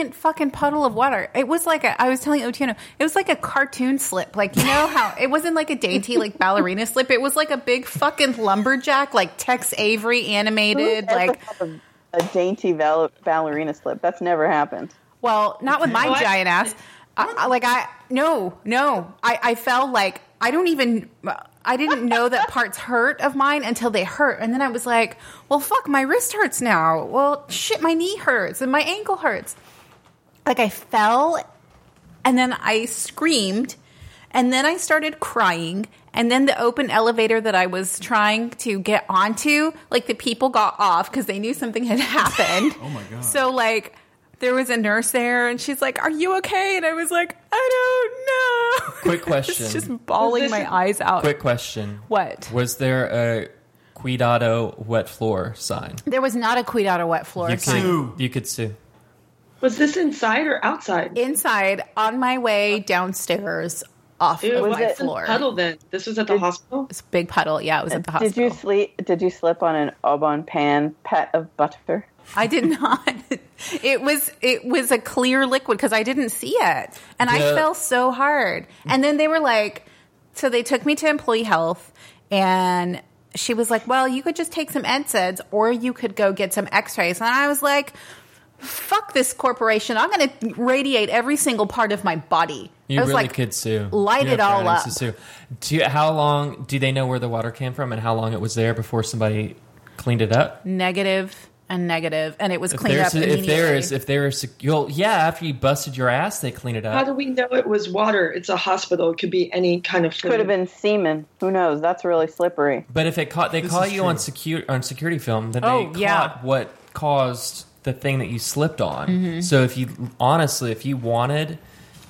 this giant fucking puddle of water. It was like a, I was telling Otieno, it was like a cartoon slip. Like you know how it wasn't like a dainty like ballerina slip. It was like a big fucking lumberjack, like Tex Avery animated. Like, a, a dainty val- ballerina slip. That's never happened. well, not with my What? giant ass. I, I- like I no no. I I felt like I don't even. I didn't know that parts hurt of mine until they hurt, and then I was like, "Well, fuck, my wrist hurts now. Well, shit, my knee hurts and my ankle hurts." Like I fell and then I screamed and then I started crying and then the open elevator that I was trying to get onto like the people got off because they knew something had happened. Oh my God. So like there was a nurse there and she's like, "Are you okay?" And I was like, "I don't know." Quick question. It's just bawling my eyes out. Quick question. What? Was there a Cuidado wet floor sign? There was not a Cuidado wet floor You sign. could, you could sue. Was this inside or outside? Inside on my way downstairs off Ew, of Was what's my it- the floor. puddle then? This was at the hospital? It's a big puddle. Yeah, it was at the hospital. Did you sleep? Did you slip on an Au Bon Pain pat of butter? I did not. It was it was a clear liquid because I didn't see it, and I fell so hard. And then they were like, so they took me to employee health, and she was like, "Well, you could just take some NSAIDs, or you could go get some X-rays." And I was like, "Fuck this corporation! I'm going to radiate every single part of my body." You I was really like, could sue. light You it all up. to sue. Do you, how long do they know where the water came from and how long it was there before somebody cleaned it up? negative and negative, and it was If cleaned there's up if immediately. there is if there is you'll yeah after you busted your ass they clean it up. How do we know it was water? It's a hospital. It could be any kind of fluid. Could have been semen. Who knows? That's really slippery. But if it caught they This caught is you on true. secure on security film, then Oh, they yeah. caught what caused the thing that you slipped on. Mm-hmm. So if you honestly, if you wanted,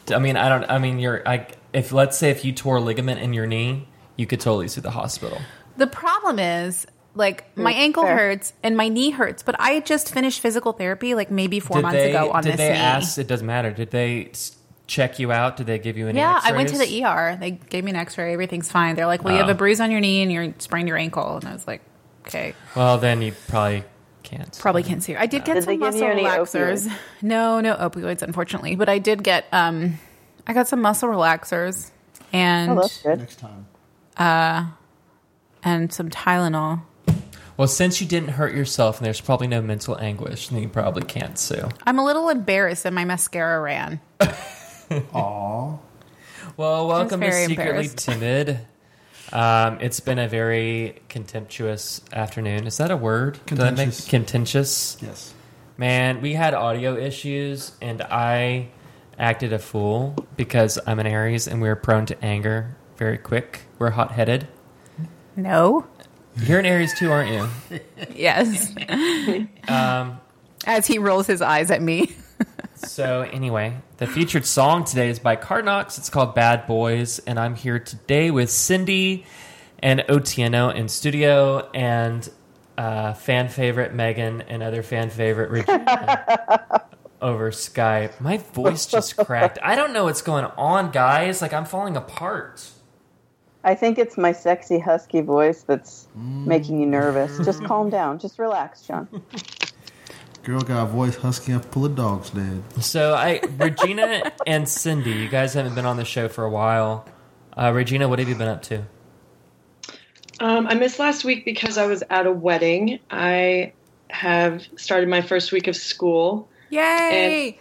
to- I mean, I don't. I mean, you're. I if let's say if you tore a ligament in your knee, you could totally sue the hospital. The problem is, like, my ankle fair. hurts and my knee hurts, but I just finished physical therapy like maybe four did months they, ago on did this they knee. ask? It doesn't matter. Did they check you out? Did they give you any? yeah, I went to the ER. They gave me an X-ray. Everything's fine. They're like, "Well, you have Oh. a bruise on your knee and you're sprained your ankle." And I was like, "Okay, Well, then you probably can't. probably can't see." I did get Did some give muscle you any relaxers. opioids? No, no opioids, unfortunately. But I did get um, I got some muscle relaxers and Oh, that's good. Next time. and some Tylenol. Well, since you didn't hurt yourself and there's probably no mental anguish, then you probably can't sue. I'm a little embarrassed that my mascara ran. Aw. Well, welcome to very Secretly embarrassed. Timid. Um, it's been a very contemptuous afternoon. Is that a word? Did make- Contentious. contentious. Yes. Man, we had audio issues, and I acted a fool because I'm an Aries and we're prone to anger very quick. We're hot headed. No. You're an Aries too, aren't you? Yes. Um, As he rolls his eyes at me. So anyway, the featured song today is by Cardnox. It's called Bad Boys, and I'm here today with Cindy and Otieno in studio, and uh, fan favorite Megan and other fan favorite Regina over Skype. My voice just cracked. I don't know what's going on, guys. Like I'm falling apart. I think it's my sexy husky voice that's making you nervous. Just calm down. Just relax, John. Girl got a voice husky enough to pull a dog's dead. So I, Regina and Cindy, you guys haven't been on the show for a while. Uh, Regina, what have you been up to? Um, I missed last week because I was at a wedding. I have started my first week of school. Yay!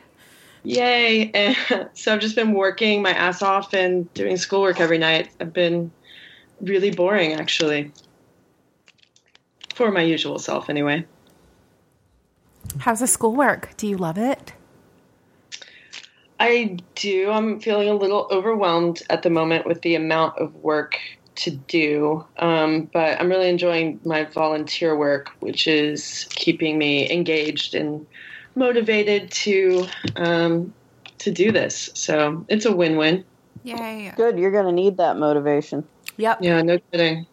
Yay! And so I've just been working my ass off and doing schoolwork every night. I've been really boring, actually. For my usual self, anyway. How's the schoolwork? Do you love it? I do. I'm feeling a little overwhelmed at the moment with the amount of work to do, um, but I'm really enjoying my volunteer work, which is keeping me engaged and motivated to um, to do this. So it's a win-win. Yay! Good. You're going to need that motivation. Yep. Yeah, no kidding.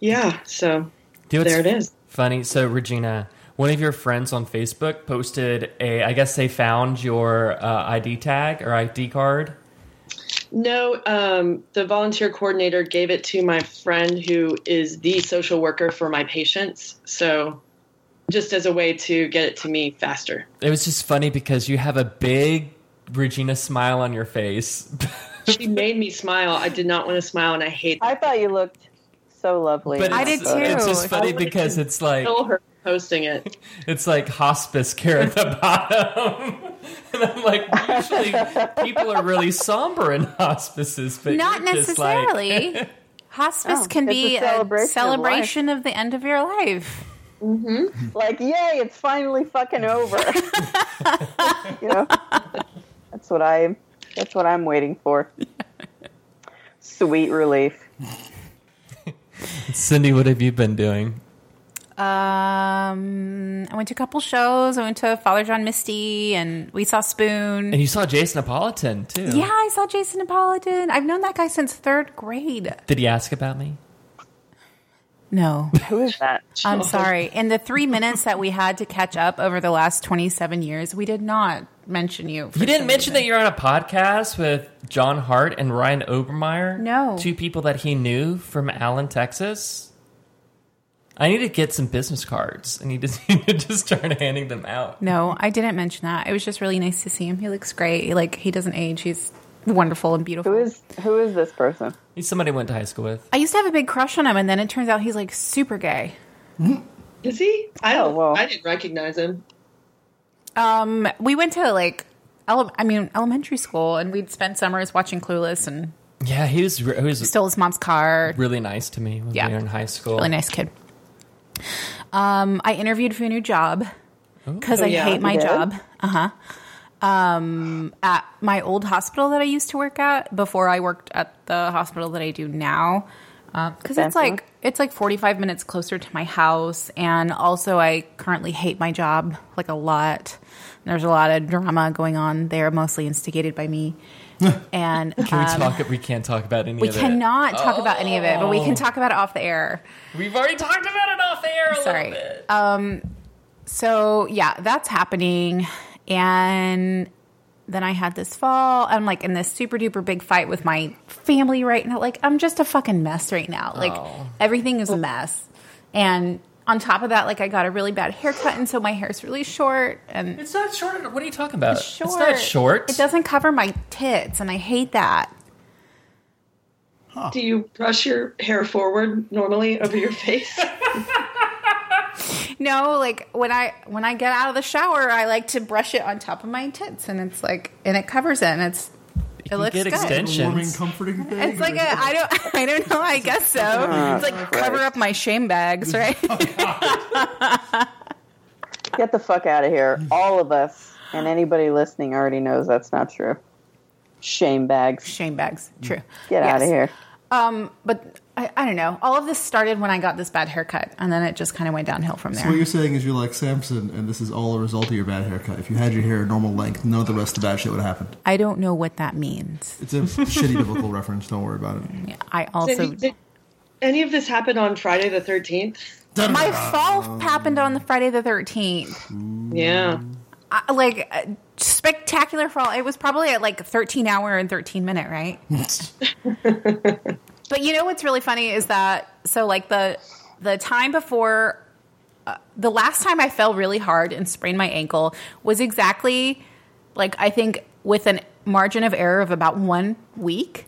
Yeah, so Dude, there it is. Funny. So, Regina, one of your friends on Facebook posted a. I guess they found your uh, ID tag or ID card. No, um, the volunteer coordinator gave it to my friend who is the social worker for my patients. So just as a way to get it to me faster. It was just funny because you have a big Regina smile on your face. She made me smile. I did not want to smile, and I hate I thought you looked so lovely. But I did too. It's just funny because it's like kill her posting it. it's like hospice care at the bottom. and I'm like, usually people are really somber in hospices, but Not you're like- necessarily. Hospice Oh, can be a celebration a of celebration of, the end of your life. Mm-hmm. like, yay, it's finally fucking over. you know, that's what I. That's what I'm waiting for. Sweet relief. Cindy, what have you been doing? Um, I went to a couple shows. I went to Father John Misty, and we saw Spoon. And you saw Jason Napolitan too. yeah, I saw Jason Napolitan. I've known that guy since third grade. Did he ask about me? No, Who is that? I'm sorry. In the three minutes that we had to catch up over the last 27 years, we did not mention you. You didn't some mention that you're on a podcast with John Hart and Ryan Obermeyer. No. Two people that he knew from Allen, Texas. I need to get some business cards. I need to, need to just start handing them out. No, I didn't mention that. It was just really nice to see him. He looks great. Like he doesn't age. He's wonderful and beautiful. Who is who is this person? He's somebody I went to high school with. I used to have a big crush on him, and then it turns out he's like super gay. Is he? I Oh, don't. well. I didn't recognize him. Um, we went to like, ele- I mean, elementary school, and we'd spend summers watching Clueless and Yeah, he was, he was stole his mom's car. really nice to me when Yeah. we were in high school. Really nice kid. Um, I interviewed for a new job because Oh, I yeah. hate my did? job. Uh huh. Um, at my old hospital that I used to work at before I worked at the hospital that I do now, because it's like it's like forty five minutes closer to my house, and also I currently hate my job like a lot. There's a lot of drama going on there, mostly instigated by me. and Can we um, talk? We can't talk about any we of it. We cannot talk about any of it, but we Oh. can talk about it off the air. We've already talked about it off the air a Sorry. little bit. Um, so yeah, that's happening, and then I had this fall. I'm like in this super duper big fight with my family right now. Like I'm just a fucking mess right now. Like Oh. everything is a mess, and on top of that, like I got a really bad haircut, and so my hair's really short and It's not short. What are you talking about? short. It's not short. It doesn't cover my tits, and I hate that. Do you brush your hair forward normally over your face? No, like when I when I get out of the shower, I like to brush it on top of my tits, and it's like and it covers it, and it's it can looks get good. extensions. Warming, comforting thing. It's like a I don't I don't know I guess so. It's like cover up my shame bags, right? Get the fuck out of here. All of us and anybody listening already knows that's not true. Shame bags. shame bags, true. Get out of here. Um, but I, I don't know. All of this started when I got this bad haircut, and then it just kind of went downhill from there. So what you're saying is you're like Samson, and this is all a result of your bad haircut. If you had your hair a normal length, none of the rest of the bad shit would have happened. I don't know what that means. It's a shitty biblical reference. Don't worry about it. Yeah, I also did, did any of this happen on Friday the thirteenth? my fall happened on the Friday the thirteenth. Yeah. I- like uh, spectacular fall. It was probably at like 13 hour and 13 minute, right? but you know what's really funny is that so like the the time before uh, the last time I fell really hard and sprained my ankle was exactly like I think with a margin of error of about one week.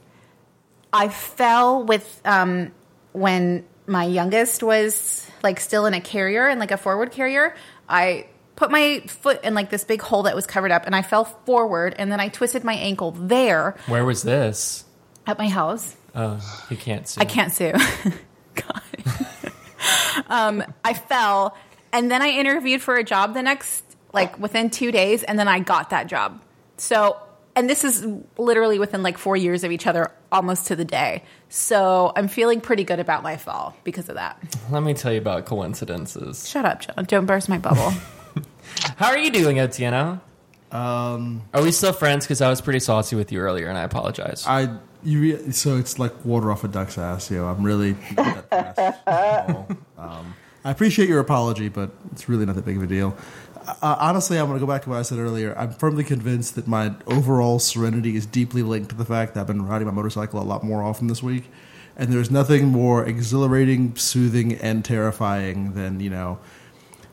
I fell with um, when my youngest was like still in a carrier and like a forward carrier. I put my foot in like this big hole that was covered up and I fell forward and then I twisted my ankle there Where was this? at my house. Oh, you can't see. I can't sue. God. um, I fell and then I interviewed for a job the next, like within two days, and then I got that job. So, and this is literally within like four years of each other, almost to the day. So I'm feeling pretty good about my fall because of that. Let me tell you about coincidences. Shut up, John. Don't burst my bubble. How are you doing, Otieno? Um, Are we still friends? Because I was pretty saucy with you earlier, and I apologize. I you re- so it's like water off a duck's ass. You know, I'm really. um, I appreciate your apology, but it's really not that big of a deal. Uh, honestly, I'm going to go back to what I said earlier. I'm firmly convinced that my overall serenity is deeply linked to the fact that I've been riding my motorcycle a lot more often this week, and there's nothing more exhilarating, soothing, and terrifying than you know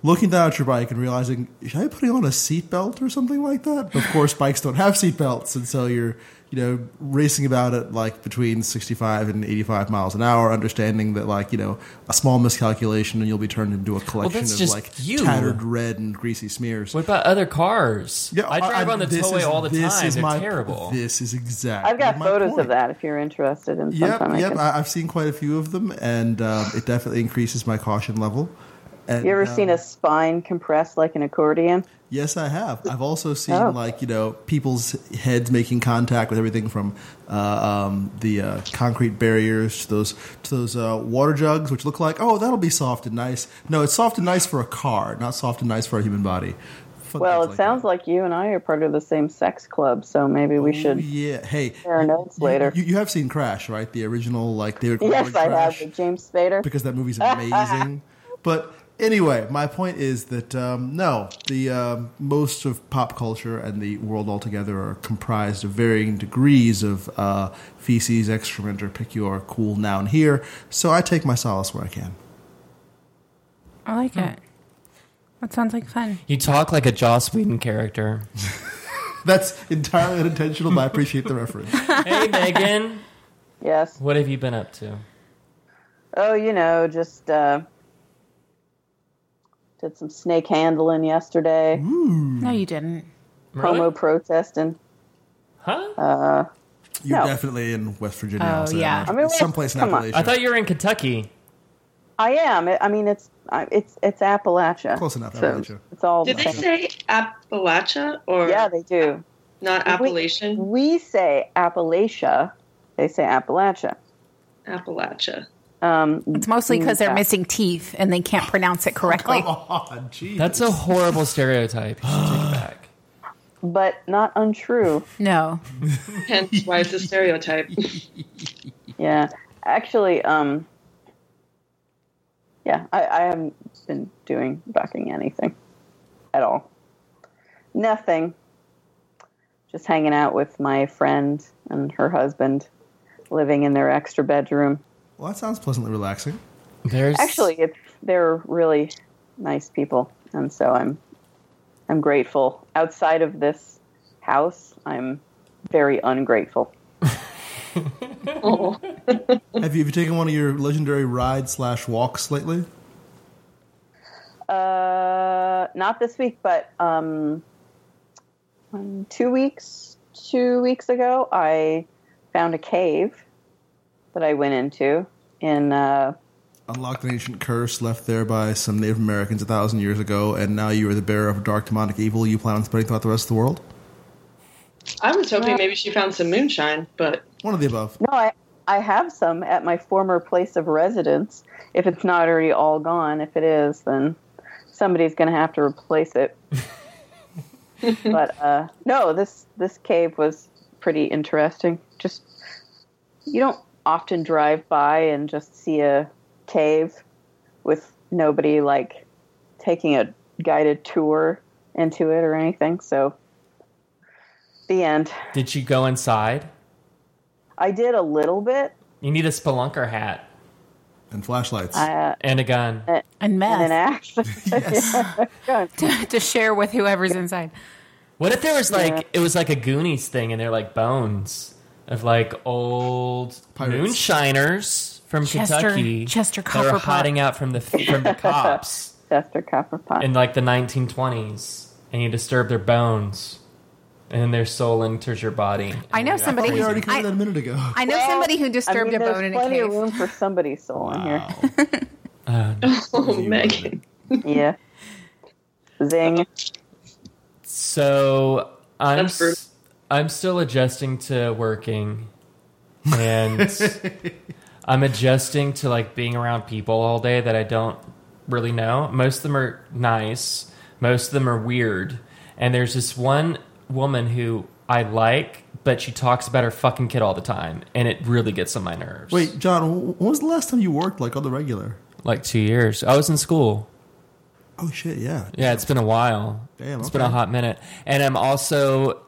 looking down at your bike and realizing, should I be putting on a seatbelt or something like that? But of course, bikes don't have seatbelts, and so you're you know racing about at like between 65 and 85 miles an hour, understanding that like you know a small miscalculation and you'll be turned into a collection that's of just like you. tattered red and greasy smears. What about other cars? Yeah, I drive on the this tollway is- all the this time. is They're my- terrible. This is exactly. I've got my photos point. of that if you're interested in Yep, sometime. I yep. can- I, I've seen quite a few of them, and um, it definitely increases my caution level. And, you ever um, seen a spine compressed like an accordion? Yes, I have. I've also seen Oh. like you know people's heads making contact with everything from uh, um, the uh, concrete barriers to those to those uh, water jugs, which look like oh that'll be soft and nice. No, it's soft and nice for a car, not soft and nice for a human body. Fun Well, it sounds that. like you and I are part of the same sex club, so maybe we Oh, should yeah. Hey, share notes you- later. You, you have seen Crash, right? The original like David. yes, Cronenberg I have Crash? James Spader. because that movie's amazing. but anyway, my point is that um, no, the um, most of pop culture and the world altogether are comprised of varying degrees of uh, feces, excrement, or pick your cool noun here. So I take my solace where I can. I like it. That sounds like fun. You talk like a Joss Whedon character. That's entirely unintentional, but I appreciate the reference. hey, Megan, Yes. what have you been up to? Oh, you know, just uh, did some snake handling yesterday. No, you didn't. Homo Really? protesting. Huh? Uh, You're No. definitely in West Virginia. Oh, I'll yeah. I mean, It's someplace in come on. I thought you were in Kentucky. I am. I mean, it's it's it's Appalachia. Close enough, So Appalachia. It's all Did the they say Appalachia or Yeah, they do. not We- Appalachian? We say Appalachia. They say Appalachia. Appalachia. Um, It's mostly because they're yeah. missing teeth and they can't pronounce it correctly. Come on, jeez. That's a horrible stereotype. You should take it back. but not untrue. No. Hence why it's a stereotype. Yeah, actually, um, yeah, I, I haven't been doing backing anything at all. Nothing. Just hanging out with my friend and her husband, living in their extra bedroom. Well, that sounds pleasantly relaxing. There's Actually, it's they're really nice people, and so I'm I'm grateful. Outside of this house, I'm very ungrateful. Oh. Have you, have you taken one of your legendary rides slash walks lately? Uh, not this week, but um, um, two weeks, two weeks ago, I found a cave that I went into in. Uh, Unlocked an ancient curse left there by some Native Americans a thousand years ago, and now you are the bearer of a dark demonic evil you plan on spreading throughout the rest of the world? I was hoping maybe she found some moonshine, but One of the above. no, I I have some at my former place of residence. If it's not already all gone, if it is, then somebody's going to have to replace it. but uh, no, this this cave was pretty interesting. Just you don't often drive by and just see a cave with nobody like taking a guided tour into it or anything. So the end. Did you go inside? I did a little bit. You need a spelunker hat And flashlights. Uh, and a gun. And mess. and an meth axe. to, to share with whoever's inside. What if there was like Yeah. it was like a Goonies thing and they're like bones of like old Pirates. moonshiners from Chester- Kentucky Chester that were hiding out from the from the cops Chester Copperpot. in like the 1920s, and you disturb their bones, and then their soul enters your body. I know somebody we who already covered I, that a minute ago. I know Well, somebody who I disturbed mean, a bone in a plenty of cave. room for somebody's soul in here. Uh, oh, Megan. Yeah. Zing. So I'm That's brutal. s- I'm still adjusting to working, and I'm adjusting to like being around people all day that I don't really know. Most of them are nice. Most of them are weird. And there's this one woman who I like, but she talks about her fucking kid all the time, and it really gets on my nerves. Wait, John, when was the last time you worked like on the regular? like two years. I was in school. Oh shit, yeah. Yeah, it's been a while. Damn, It's been a hot minute. And I'm also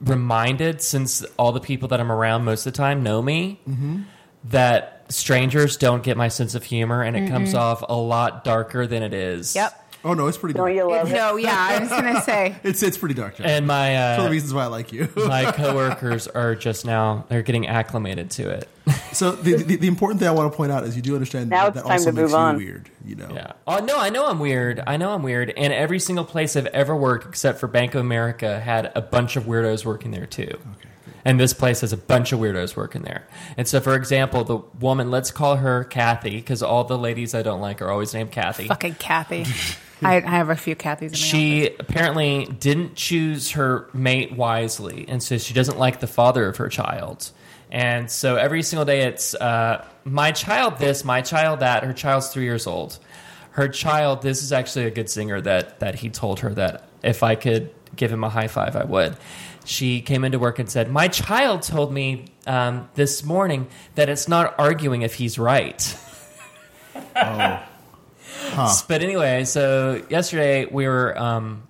reminded, since all the people that I'm around most of the time know me, Mm-hmm. that strangers don't get my sense of humor and it comes off a lot darker than it is. Yep. Oh no, it's pretty Don't dark. you love it? No, yeah, I was gonna say. It's it's pretty dark. John. And my That's one of the uh, reasons why I like you. my coworkers are just now they're getting acclimated to it. so the, the the important thing I want to point out is you do understand Now that, it's that time also to makes move you on. weird. You know. Yeah. Oh no, I know I'm weird. I know I'm weird. And every single place I've ever worked, except for Bank of America, had a bunch of weirdos working there too. Okay. And this place has a bunch of weirdos working there. And so, for example, the woman, let's call her Kathy, because all the ladies I don't like are always named Kathy. Fucking Kathy. I, I have a few Kathys in my She office. apparently didn't choose her mate wisely, and so she doesn't like the father of her child. And so every single day, it's uh, my child this, my child that. Her child's three years old. Her child, this is actually a good singer that that he told her that if I could give him a high five, I would. She came into work and said, "My child told me um, this morning that it's not arguing if he's right." But anyway, so yesterday we were um,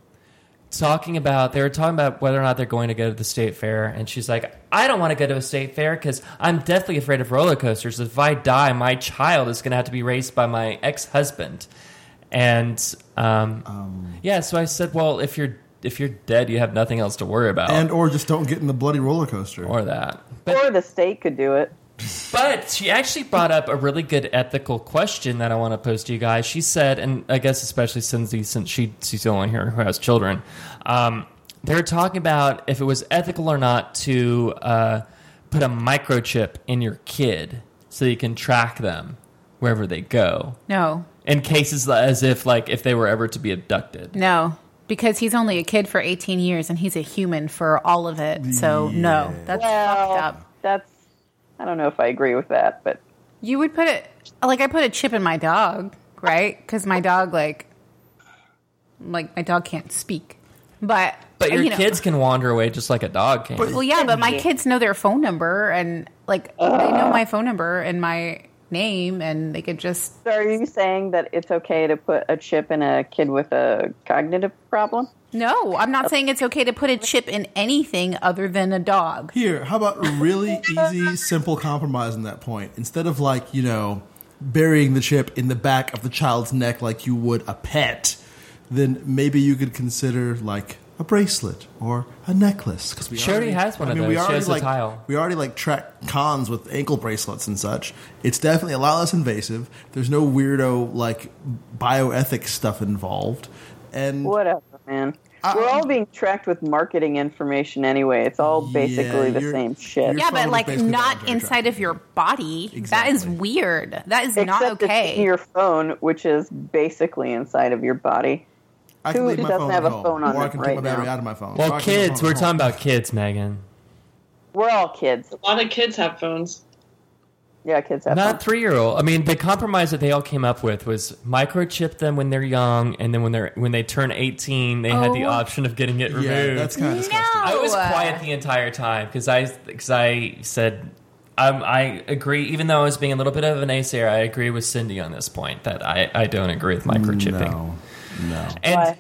talking about they were talking about whether or not they're going to go to the state fair, and she's like, "I don't want to go to a state fair because I'm deathly afraid of roller coasters. If I die, my child is going to have to be raised by my ex husband." And um, yeah, so I said, "Well, if you're if you're dead, you have nothing else to worry about." And or just don't get in the bloody roller coaster. or that. But Or the state could do it. But she actually brought up a really good ethical question that I want to pose to you guys. She said, and I guess especially since since she she's the only one here who has children, um, they're talking about if it was ethical or not to uh, put a microchip in your kid so you can track them wherever they go. No, In cases as if like if they were ever to be abducted. no, because he's only a kid for 18 years and he's a human for all of it. So no, that's Well, fucked up. that's. I don't know if I agree with that, but You would put it like I put a chip in my dog, right? Because my dog like like my dog can't speak, but But your you know- kids can wander away just like a dog can. Well, yeah, but my kids know their phone number and like they know my phone number and my name, and they could just so are you saying that it's okay to put a chip in a kid with a cognitive problem? No. I'm not saying it's okay to put a chip in anything other than a dog. Here, how about a really easy, simple compromise on that point? Instead of like, you know, burying the chip in the back of the child's neck like you would a pet, then maybe you could consider like a bracelet or a necklace. Because we She already has one of those. She has a like, tile. We already like track cons with ankle bracelets and such. It's definitely a lot less invasive. There's no weirdo like bioethics stuff involved. And Whatever, man. Uh, We're all being tracked with marketing information anyway. It's all basically Yeah, the same shit. Yeah, but like not inside of your body. That Exactly. is weird. That is Except not it's in okay. your phone, which is basically inside of your body. I Who doesn't phone have a home, phone on or I can right take my battery now? out of my phone. well, Or I can leave my kids, we're talking about kids, Megan. We're all kids. A lot of kids have phones. Yeah, kids have Not three year old. I mean, the compromise that they all came up with was microchip them when they're young, and then when they're when they turn eighteen, they had the Oh. option of getting it removed. Yeah, that's kind of disgusting. I was quiet the entire time because I because I said um, I agree. Even though I was being a little bit of an naysayer, I agree with Cindy on this point that I, I don't agree with microchipping. No, no. And Why?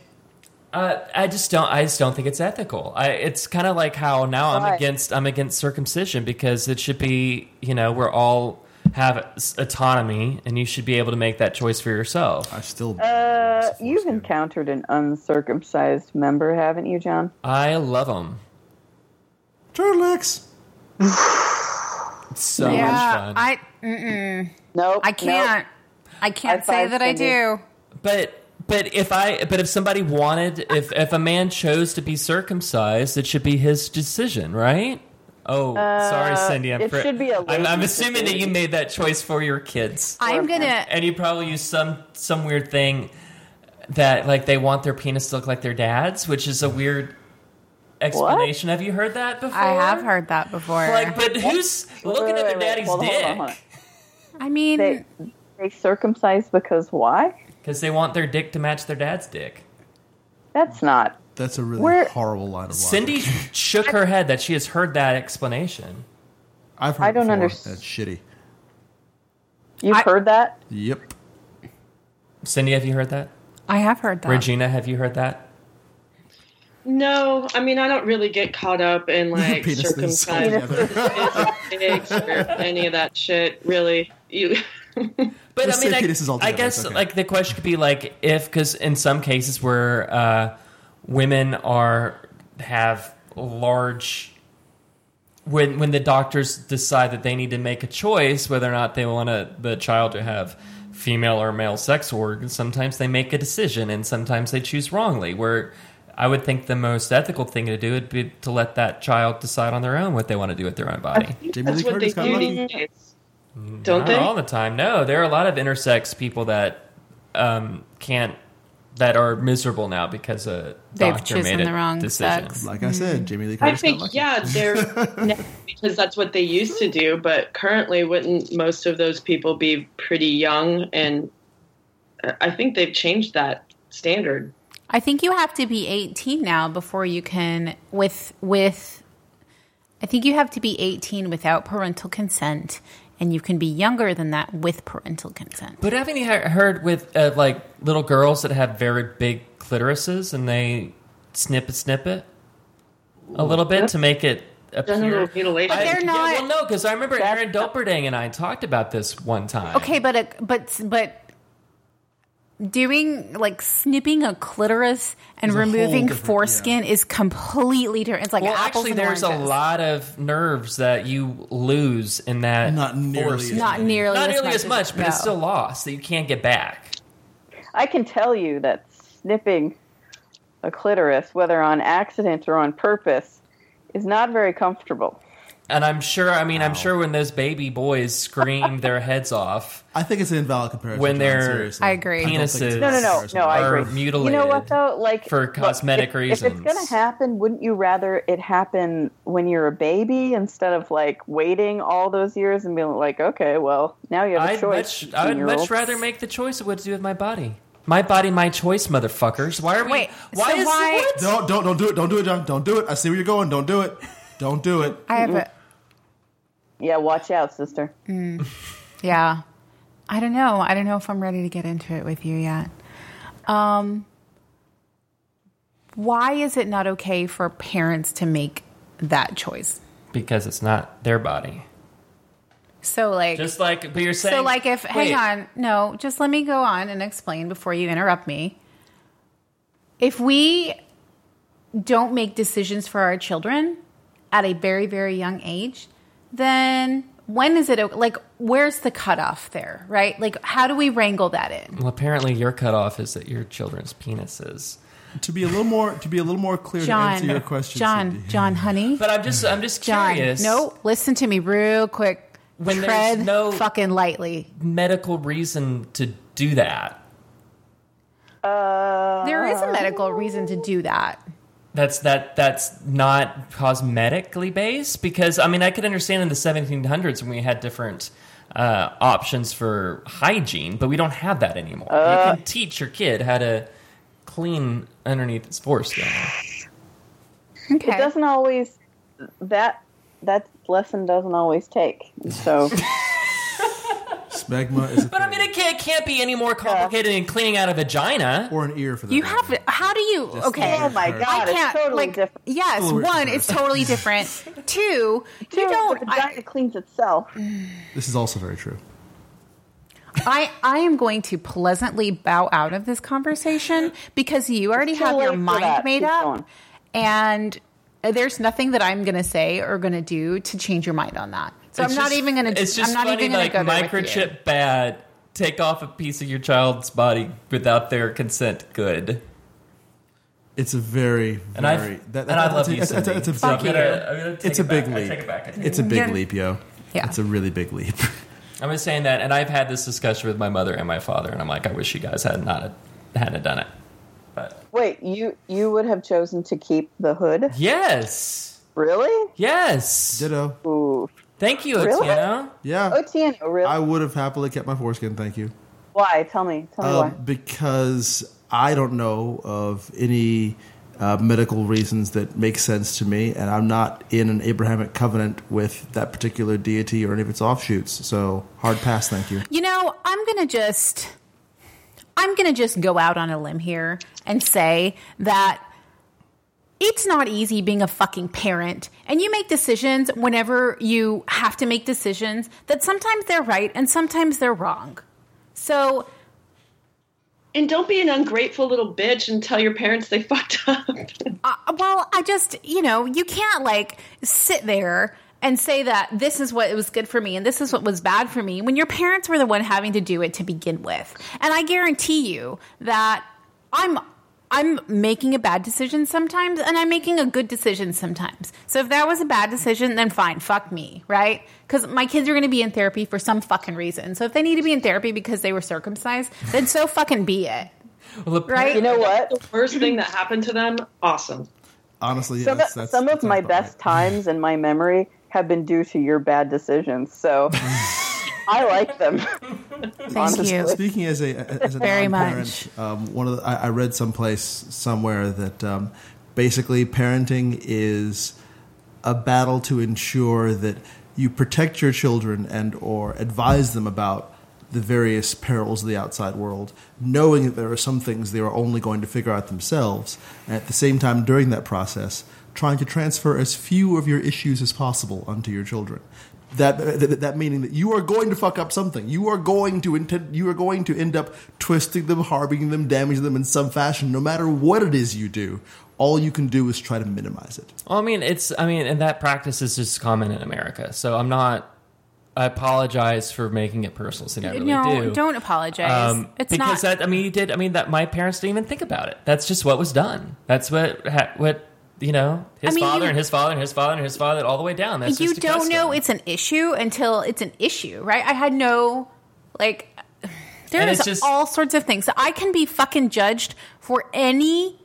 Uh, I just don't. I just don't think it's ethical. I, it's kind of like how now I'm Why? against. I'm against circumcision because it should be. You know, we're all have autonomy, and you should be able to make that choice for yourself. I still. Uh, you've foreskin. encountered an uncircumcised member, haven't you, John? I love them. turtlenecks. It's so yeah, much fun. I mm-mm. Nope. I can't. I can't High say five, that I do. But but if I but if somebody wanted if if a man chose to be circumcised, it should be his decision, right? Oh, sorry, Cindy. I'm Uh, it fr- should be a I'm, I'm lazy assuming that you made that choice for your kids, I'm gonna. and you probably use some some weird thing that like they want their penis to look like their dad's, which is a weird explanation. Have you heard that before? I have heard that before. Like, but who's looking Wait, at their wait, daddy's hold on, hold on, dick? hold on. I mean, They they circumcised because why? Because they want their dick to match their dad's dick. That's not. That's a really Where- horrible line of logic. Cindy shook her head that she has heard that explanation. I've heard I don't before. understand. That's shitty. You've I- heard that? Yep. Cindy, have you heard that? I have heard that. Regina, have you heard that? No, I mean I don't really get caught up in like Penis is circumcised together. pigs or any of that shit. Really, you But Let's I mean, say I, fetuses I guess okay. like the question could be like if because in some cases where uh, women are have large when when the doctors decide that they need to make a choice whether or not they want to, the child to have female or male sex organs, sometimes they make a decision and sometimes they choose wrongly. Where I would think the most ethical thing to do would be to let that child decide on their own what they want to do with their own body. Jamie That's what they do lucky. these days. Don't Not they? all the time. No, there are a lot of intersex people that um, can't that are miserable now because a They've doctor chosen made a the wrong decision. sex. Like I said, Jamie Lee I Curtis got think lucky. yeah, they're because that's what they used to do. But currently, wouldn't most of those people be pretty young? And I think they've changed that standard. I think you have to be 18 now before you can with with I think you have to be 18 without parental consent and you can be younger than that with parental consent. But haven't you he- heard with uh, like little girls that have very big clitorises and they snip it, snip it a little bit to make it Genital appear? mutilation. But they're yeah, not- well, no, because I remember Aaron Dolperdang and I talked about this one time. Okay, but a, but but doing like snipping a clitoris and Is removing different- foreskin is completely different. It's like Well, apples actually, and there's oranges. a lot of nerves that you lose in that. Not nearly force. as not nearly Not as nearly much as much, but it's still lost that you can't get back. I can tell you that snipping a clitoris, whether on accident or on purpose, is not very comfortable. And I'm sure. I mean, I'm sure when those baby boys scream their heads off, I think it's an invalid comparison. When John, they're- seriously. I agree. don't think it's Penises No, no, no, no. I Are agree. mutilated you know what though? Like for look, cosmetic if, reasons. If it's gonna happen, wouldn't you rather it happen when you're a baby instead of like waiting all those years and being like, okay, well, now you have a I'd choice. much, I would 15-year-old. much rather make the choice of what to do with my body. My body, my choice, motherfuckers. Why are we? Wait, why so is why- what? Don't don't don't do it. Don't do it, John. Don't do it. I see where you're going. Don't do it. Don't do it. I have a Yeah, watch out, sister. Yeah. I don't know. I don't know if I'm ready to get into it with you yet. Um, why is it not okay for parents to make that choice? Because it's not their body. So, like, Just like, but you're saying. so like, if wait, hang on, no, just let me go on and explain before you interrupt me. If we don't make decisions for our children at a very, very young age, then when is it like? Where's the cutoff there? Right? Like, how do we wrangle that in? Well, apparently your cutoff is that your children's penises. To be a little more to be a little more clear to answer your question, John, Cindy. John, honey, But I'm just, I'm just John. curious. No, listen to me real quick. When there's Tread no- fucking lightly. medical reason to do that. Uh, There is a medical reason to do that. That's that. That's not cosmetically based because I mean I could understand in the 1700s when we had different uh, options for hygiene, but we don't have that anymore. you can teach your kid how to clean underneath its foreskin. Okay. it doesn't always that that lesson doesn't always take. So Smegma is a But I mean, it can't, it can't be any more complicated than cleaning out a vagina. or an ear for that. You matter. have to. How do you? Okay. oh my god, I can't. it's totally like, different. yes, Totally one, different. it's totally different. Two, Two, you don't. the vagina I, cleans itself. This is also very true. I, I am going to pleasantly bow out of this conversation because you already too have your for mind that. made Keep up, going. and there's nothing that I'm going to say or going to do to change your mind on that. So It's I'm not even going to. It's just I'm not funny, even like go there with you. microchip bad. Take off a piece of your child's body without their consent. Good. It's a very, And I very. and I love it's a- you. it's a- it's a- Cindy. it's a So I'm gonna- I'm gonna It's a big back. Leap. it back. I take it It's a big You're- leap, yo. Yeah. It's a really big leap. I'm just saying that, and I've had this discussion with my mother and my father, and I'm like, I wish you guys had not hadn't done it. But Wait, you you would have chosen to keep the hood? yes, Really? yes. Ditto. Ooh. Thank you, Really? Otieno. Yeah. Otieno, really? I would have happily kept my foreskin, thank you. why? Tell me. Tell me Uh, why. because I don't know of any uh, medical reasons that make sense to me, and I'm not in an Abrahamic covenant with that particular deity or any of its offshoots. So hard pass, thank you. You know, I'm going to just I'm going to just go out on a limb here and say that it's not easy being a fucking parent and you make decisions whenever you have to make decisions that sometimes they're right and sometimes they're wrong. So And don't be an ungrateful little bitch and tell your parents they fucked up. Uh, well, I just, you know, you can't like sit there and say that this is what was good for me and this is what was bad for me when your parents were the one having to do it to begin with. And I guarantee you that I'm I'm making a bad decision sometimes and I'm making a good decision sometimes. So if that was a bad decision, then fine, fuck me, right? Because my kids are going to be in therapy for some fucking reason. So if they need to be in therapy because they were circumcised, then so fucking be it. Well, Right? You know what? the worst thing that happened to them, awesome. Honestly, yeah, Some, that's, that's, some that of my best right. times in my memory have been due to your bad decisions. So I like them. Thank Honestly. you. Speaking as a as a Very non-parent, um, one of the, I, I read someplace somewhere that um, basically parenting is a battle to ensure that you protect your children and or advise them about the various perils of the outside world, knowing that there are some things they are only going to figure out themselves, and at the same time during that process, trying to transfer as few of your issues as possible onto your children. That, that that meaning that you are going to fuck up something. You are going to intend, you are going to end up twisting them, harming them, damaging them in some fashion. No matter what it is you do, all you can do is try to minimize it. Well, I mean, it's I mean, and that practice is just common in America. So I'm not. I apologize for making it personal. So I really no, do. don't apologize. Um, it's because not. that I mean, you did. I mean, that my parents didn't even think about it. That's just what was done. That's what ha- what you know. His I mean, father and his father and his father and his father all the way down. That's you just don't know it's an issue until it's an issue, right? I had no like. And There's just- all sorts of things. I can be fucking judged for any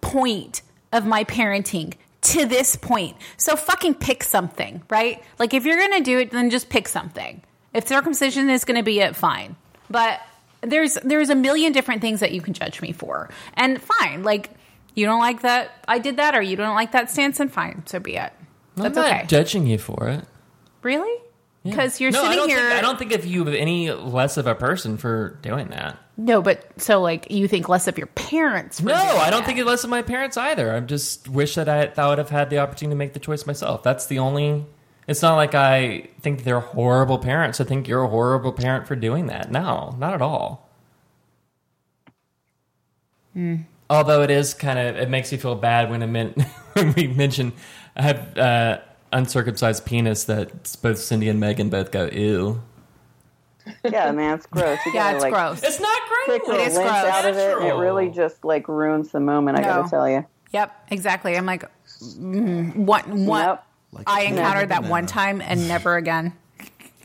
point of my parenting to this point. So fucking pick something, right? Like if you're gonna do it, then just pick something. If circumcision is gonna be it, fine. But there's there's a million different things that you can judge me for, and fine. Like you don't like that I did that, or you don't like that stance, and fine, so be it. I'm That's not okay. judging you for it. Really? Because you're no, I sitting don't here. Think, I don't think of you any less of a person for doing that. no, but so like you think less of your parents. for No, doing I don't that. think it less of my parents either. I just wish that I, thought I would have had the opportunity to make the choice myself. That's the only. It's not like I think they're horrible parents. I think you're a horrible parent for doing that. No, not at all. Hmm. Although it is kind of, it makes you feel bad when, it meant, when we mention I have uh, uncircumcised penis that both Cindy and Megan both go ew. Yeah, man, it's gross. You Yeah, gotta, it's like, gross. It's not Pick gross. It is gross. out of it, it really just like ruins the moment. I gotta tell you. Yep, exactly. I'm like, mm, what? What? Yep. Like I a encountered that one time and never again.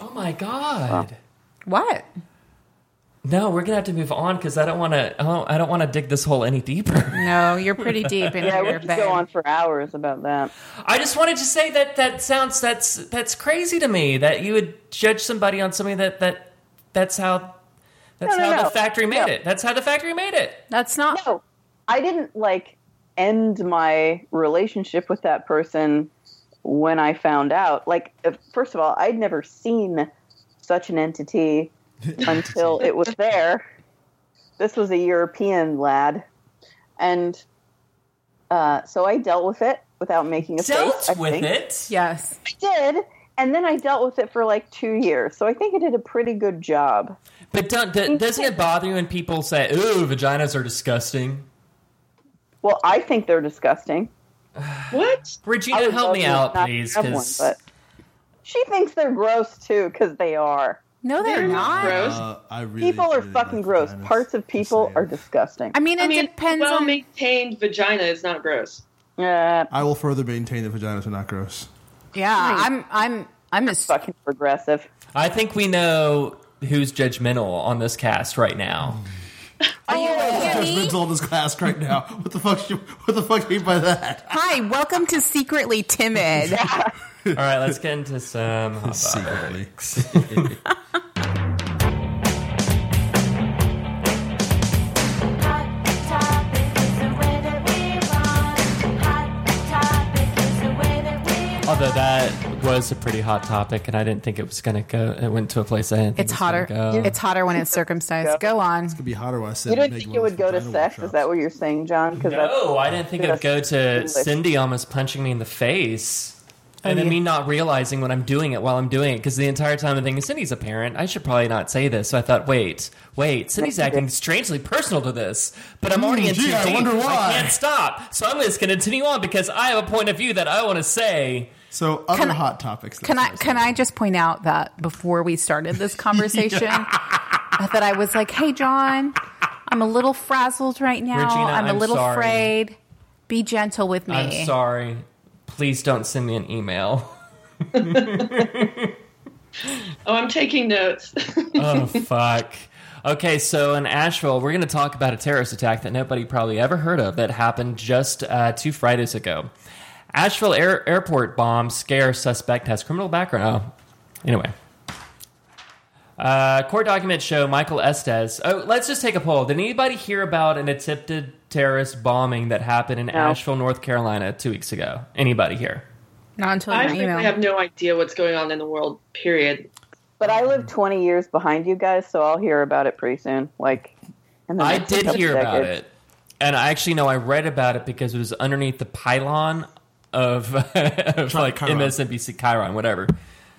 Oh my god. What? No, we're gonna have to move on because I don't want to. Oh, I don't want to dig this hole any deeper. No, you're pretty deep in Yeah, we here, could babe. go on for hours about that. I just wanted to say that that sounds that's that's crazy to me that you would judge somebody on something that that that's how that's No, no, how the factory made No. it. That's how the factory made it. That's not. No, I didn't like end my relationship with that person when I found out. Like, uh, first of all, I'd never seen such an entity until it was there. This was a European lad, and uh, so I dealt with it without making a Dealt face. I with think. it. Yes. I did, and then I dealt with it for like two years. So I think I did a pretty good job. But don't, do, doesn't it bother you when people say, "Ooh, vaginas are disgusting"? Well, I think they're disgusting. What? I Regina, would help me out, not please, have one, because but she thinks they're gross too because they are. No, they're They're not. gross. Uh, I really, People are really fucking like gross. vaginas. Parts of people are disgusting. I mean, it I mean, depends well on. maintained vagina is not gross. Uh, I will further maintain that vaginas are not gross. Yeah, I'm. I'm. I'm a. fucking progressive. I think we know who's judgmental on this cast right now. Are you looking oh, at me? Judgmental in this class right now. What the fuck? You, what the fuck do you mean by that? Hi, welcome to Secretly Timid. All right, let's get into some hot Secretly. Although that was a pretty hot topic, and I didn't think it was going to go. It went to a place I didn't think It's it was hotter. Go. It's hotter when it's circumcised. Go on. It's gonna be hotter when I said You didn't think it would go to vagina sex? Is that what you're saying, John? Because no, I didn't think it would go to Delicious. Cindy almost punching me in the face. Oh, and then me not realizing when I'm doing it while I'm doing it, because the entire time I'm thinking Cindy's a parent, I should probably not say this. So I thought, wait, wait, Cindy's acting strangely personal to this, but I'm already mm, in gee, too I wonder why. I can't stop, so I'm just going to continue on because I have a point of view that I want to say. So other Can I- hot topics. Can I can. I just point out that before we started this conversation, that I was like, "Hey, John, I'm a little frazzled right now. Regina, I'm a I'm little sorry. afraid. Be gentle with me." I'm sorry. Please don't send me an email. Oh, I'm taking notes. oh fuck. Okay, so in Asheville, we're going to talk about a terrorist attack that nobody probably ever heard of that happened just uh, two Fridays ago. Asheville air- airport bomb scare suspect has criminal background. Oh, anyway. Uh, court documents show Michael Estes. Oh, let's just take a poll. Did anybody hear about an attempted terrorist bombing that happened in Asheville, North Carolina, two weeks ago? Anybody here? Not until I email. have no idea what's going on in the world. Period. But I live 20 years behind you guys, so I'll hear about it pretty soon. Like, in the I did hear about it, and I actually know I read about it because it was underneath the pylon of, of like Chyron. MSNBC Chyron, whatever.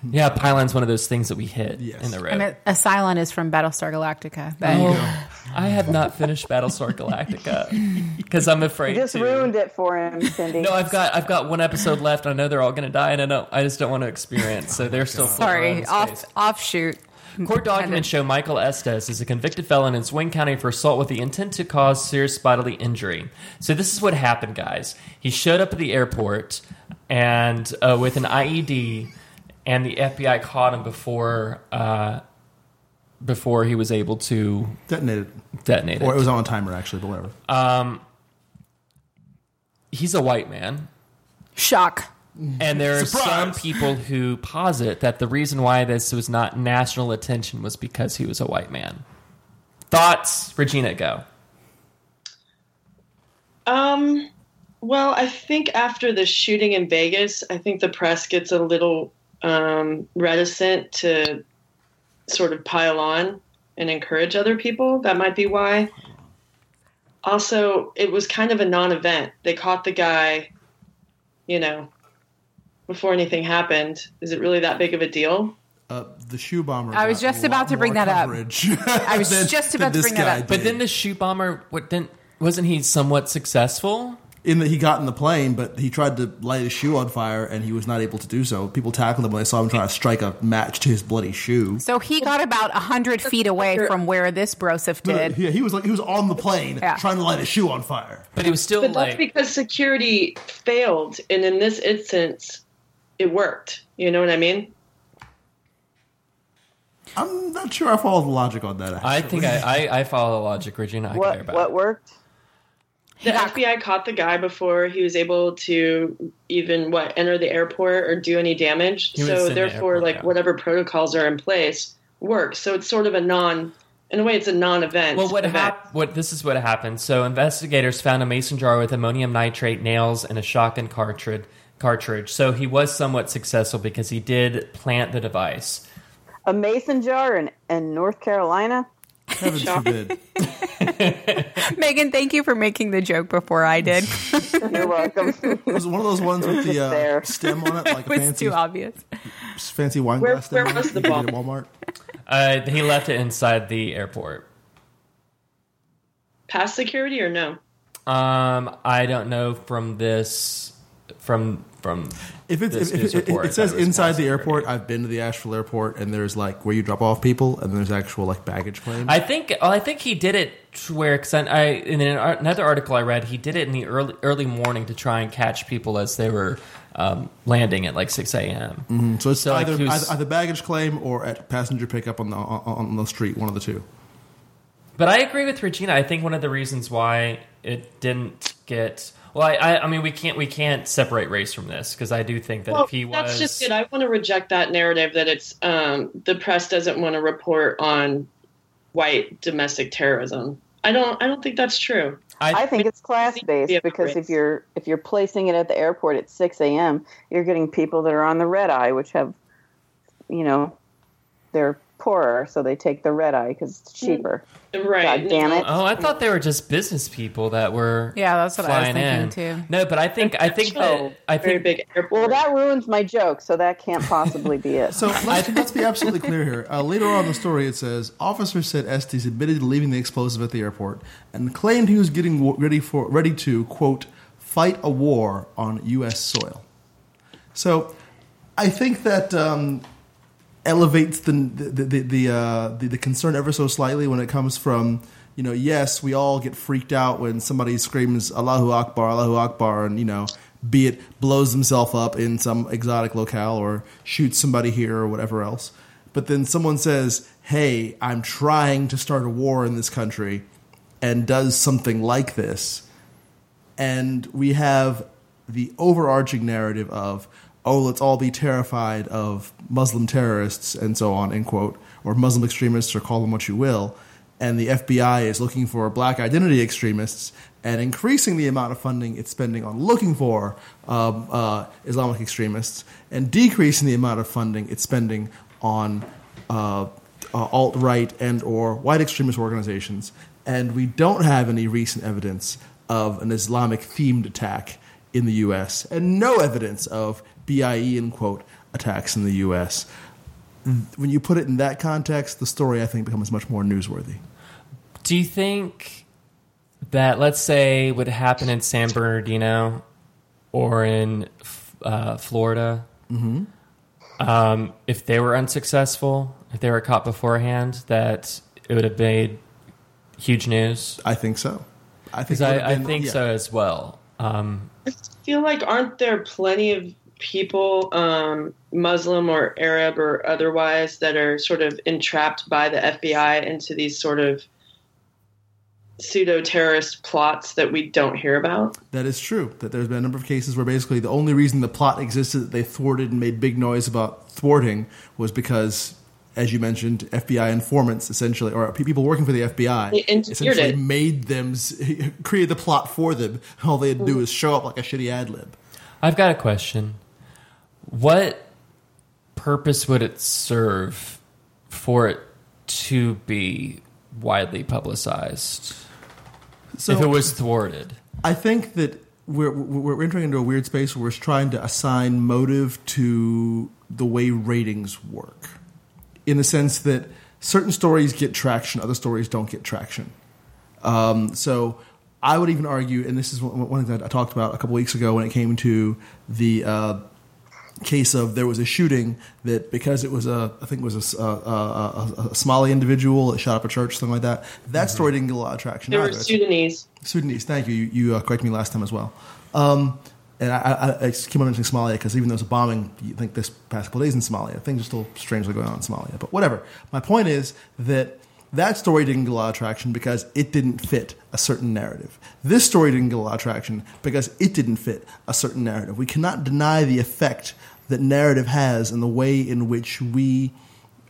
Yeah, pylon's one of those things that we hit Yes. in the road. I mean, a Cylon is from Battlestar Galactica. But Oh, I have not finished Battlestar Galactica because I'm afraid You just to. ruined it for him, Cindy. No, I've got I've got one episode left. I know they're all going to die, and I know I just don't want to experience. So they're still floating around sorry, in off offshoot. Court documents show Michael Estes is a convicted felon in Swain County for assault with the intent to cause serious bodily injury. So this is what happened, guys. He showed up at the airport and uh, with an IED, and the FBI caught him before uh, before he was able to detonated, detonate it. or it was on a timer actually, but whatever. He's a white man. Shock. And there are Surprise! some people who posit that the reason why this was not national attention was because he was a white man. Thoughts, Regina? Go. Um, well, I think after the shooting in Vegas, I think the press gets a little um, reticent to sort of pile on and encourage other people. That might be why. Also, it was kind of a non event. They caught the guy, you know, before anything happened. Is it really that big of a deal? Uh, the shoe bomber. I was just about to bring that up. I was than- just about to bring that guy up. But then the shoe bomber, what didn't wasn't he somewhat successful? in that he got in the plane, but he tried to light his shoe on fire and he was not able to do so. People tackled him when they saw him trying to strike a match to his bloody shoe. So he got about hundred feet away from where this brosif did. Yeah, he was like he was on the plane Yeah. trying to light his shoe on fire. But he was still But that's because security failed, and in this instance, it worked. You know what I mean? I'm not sure I follow the logic on that. Actually. I think I, I, I follow the logic, Regina. I can hear what about what worked? The FBI caught the guy before he was able to even what enter the airport or do any damage. He So in the therefore, airport, like yeah. whatever protocols are in place work. So it's sort of a non, in a way, it's a non-event. Well, what happened? What this is what happened. So investigators found a mason jar with ammonium nitrate nails and a shotgun cartridge. Cartridge. So he was somewhat successful because he did plant the device. A mason jar in, in North Carolina? Heaven forbid. Megan, thank you for making the joke before I did. You're welcome. It was one of those ones with the uh, stem on it, like it a fancy, too obvious. fancy wine Where- glass stem where on it was the you bomb? at Walmart. Uh, he left it inside the airport. Past security or no? Um, I don't know from this from from If it's this if, it, report it says it inside the airport, I've been to the Asheville airport, and there's like where you drop off people, and there's actual like baggage claim. I think well, I think he did it to where cause I, I in an, another article I read he did it in the early early morning to try and catch people as they were um, landing at like six a.m. so it's so, either, he was- either either baggage claim or at passenger pickup on the on, on the street, one of the two. But I agree with Regina. I think one of the reasons why it didn't get well, I, I, I mean, we can't we can't separate race from this because I do think that Well, if he was, that's just it. I want to reject that narrative that it's um, the press doesn't want to report on white domestic terrorism. I don't. I don't think that's true. I think it's class based because if you're if you're placing it at the airport at six a.m., you're getting people that are on the red eye, which have, you know, they're poorer, so they take the red eye because it's cheaper. Right. God damn it! Oh, I thought they were just business people that were Yeah, that's what I was thinking, in. too. No, but I think I think that Oh, I very think big airport. Well, that ruins my joke, so that can't possibly be it. So let's, let's be absolutely clear here. Uh, later on in the story, it says officers said Estes admitted to leaving the explosive at the airport and claimed he was getting ready for ready to quote fight a war on U.S. soil. So I think that um, elevates the the the the, uh, the the concern ever so slightly when it comes from you know yes we all get freaked out when somebody screams Allahu Akbar Allahu Akbar and you know be it blows himself up in some exotic locale or shoots somebody here or whatever else. But then someone says hey I'm trying to start a war in this country and does something like this and we have the overarching narrative of oh let's all be terrified of muslim terrorists and so on end quote or muslim extremists or call them what you will. And the fbi is looking for black identity extremists and increasing the amount of funding it's spending on looking for um, uh, islamic extremists and decreasing the amount of funding it's spending on uh, uh, alt-right and or white extremist organizations. And we don't have any recent evidence of an islamic themed attack in the us and no evidence of BIE in quote attacks in the US when you put it in that context the story i think becomes much more newsworthy Do you think that, let's say, would happen in San Bernardino or in uh, Florida, Mm-hmm. um, if they were unsuccessful, if they were caught beforehand, that it would have made huge news? i think so i think, Because it would I, have I think yeah. so as well. Um, I feel like aren't there plenty of people, um, Muslim or Arab or otherwise, that are sort of entrapped by the FBI into these sort of pseudo terrorist plots that we don't hear about? That is true. That there's been a number of cases where basically the only reason the plot existed that they thwarted and made big noise about thwarting was because, as you mentioned, FBI informants essentially, or people working for the FBI, essentially it. made them create the plot for them. All they had to do Mm-hmm. is show up like a shitty ad lib. I've got a question. What purpose would it serve for it to be widely publicized So if it was thwarted? I think that we're, we're entering into a weird space where we're trying to assign motive to the way ratings work, in the sense that certain stories get traction, other stories don't get traction. Um, so I would even argue, and this is one, one thing that I talked about a couple weeks ago when it came to the uh, case of there was a shooting that because it was a I think it was a Somali individual that shot up a church, something like that. That story didn't get a lot of traction. There were either. It's- Sudanese. Sudanese. Thank you. You, you uh, corrected me last time as well. Um, and I, I, I keep on mentioning Somalia because even though it's a bombing, you think this past couple days in Somalia, things are still strangely going on in Somalia. But whatever. My point is that that story didn't get a lot of traction because it didn't fit a certain narrative. This story didn't get a lot of traction because it didn't fit a certain narrative. We cannot deny the effect that narrative has in the way in which we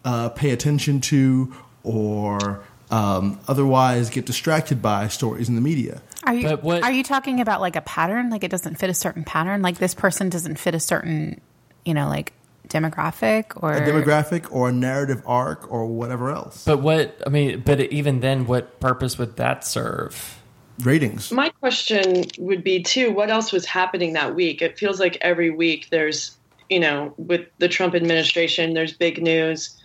uh, pay attention to or um, otherwise get distracted by stories in the media. Are you But what- are you talking about like a pattern? Like it doesn't fit a certain pattern? Like this person doesn't fit a certain, you know, like demographic or A demographic or a narrative arc or whatever else. But what I mean, but even then, what purpose would that serve? Ratings. My question would be too: What else was happening that week? It feels like every week there's, you know, with the Trump administration, there's big news.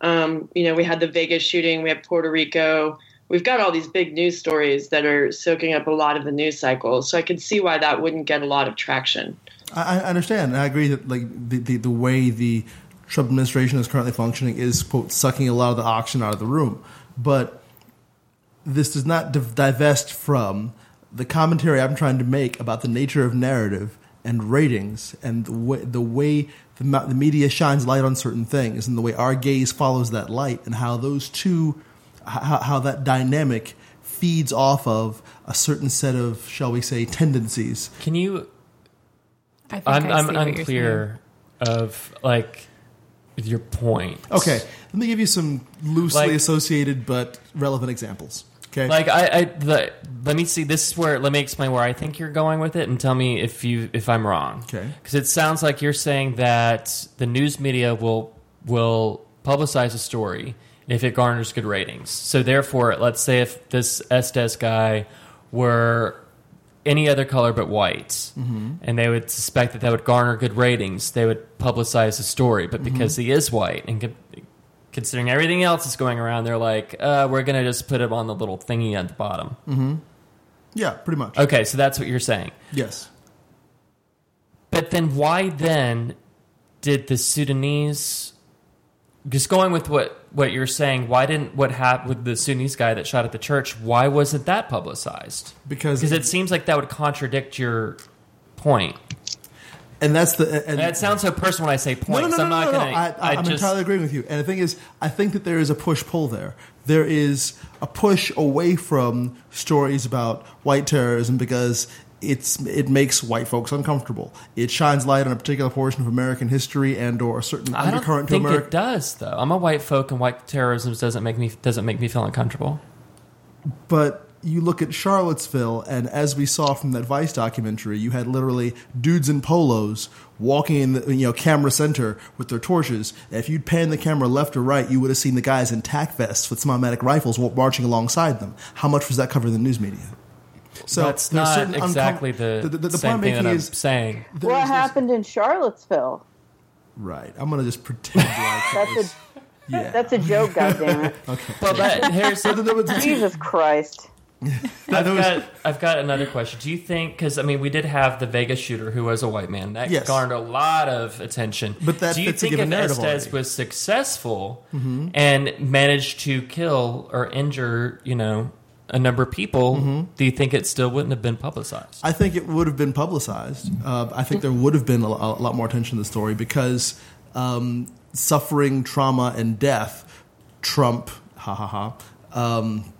Um, you know, we had the Vegas shooting, we have Puerto Rico. We've got all these big news stories that are soaking up a lot of the news cycle. So I can see why that wouldn't get a lot of traction. I, I understand. And I agree that like the, the, the way the Trump administration is currently functioning is quote sucking a lot of the oxygen out of the room. But this does not div- divest from the commentary I'm trying to make about the nature of narrative and ratings and the way the, way the, the media shines light on certain things and the way our gaze follows that light and how those two how, how that dynamic feeds off of a certain set of shall we say tendencies Can you? I think I'm I I'm see what you're unclear of like your point. Okay, let me give you some loosely Like- associated but relevant examples. Okay. Like I, I the, let me see. This is where let me explain where I think you're going with it, and tell me if you if I'm wrong. Okay. Because it sounds like you're saying that the news media will will publicize a story if it garners good ratings. So therefore, let's say if this Estes guy were any other color but white, mm-hmm. and they would suspect that that would garner good ratings, they would publicize the story. But mm-hmm. because he is white and considering everything else that's going around, they're like, uh, we're going to just put it on the little thingy at the bottom. yeah, pretty much. Okay, so that's what you're saying. Yes. But then why then did the Sudanese just going with what what you're saying, why didn't what happened with the Sudanese guy that shot at the church, why wasn't that publicized? Because Because it seems like that would contradict your point. And that's the and, And it sounds so personal when I say No, point. no, no, no, I'm not no, no, gonna I, I, I'm just entirely agreeing with you. And the thing is, I think that there is a push pull there. There is a push away from stories about white terrorism because it's it makes white folks uncomfortable. It shines light on a particular portion of American history and or a certain I don't undercurrent to think America. it does though. I'm a white folk and white terrorism doesn't make me doesn't make me feel uncomfortable. But you look at Charlottesville, and as we saw from that Vice documentary, you had literally dudes in polos walking in the you know camera center with their torches. And if you'd pan the camera left or right, you would have seen the guys in tac vests with semi-automatic rifles marching alongside them. How much was that covered in the news media? So That's not certain uncom- exactly the, the, the, the same point I'm thing making that I'm is saying. what What is this- happened in Charlottesville? Right, I'm gonna just pretend like it That's was- a yeah. that's a joke, goddammit. okay. Well, but here's So there was- Jesus Christ. I've was- got, I've got another question. Do you think, because I mean, we did have the Vegas shooter who was a white man. That Yes. garnered a lot of attention. But that Do you think if Estes already. Mm-hmm. was successful and managed to kill or injure, you know, a number of people, Mm-hmm. do you think it still wouldn't have been publicized? I think it would have been publicized. Uh, I think there would have been a, a lot more attention to the story because um, suffering, trauma, and death trump, ha ha ha, um,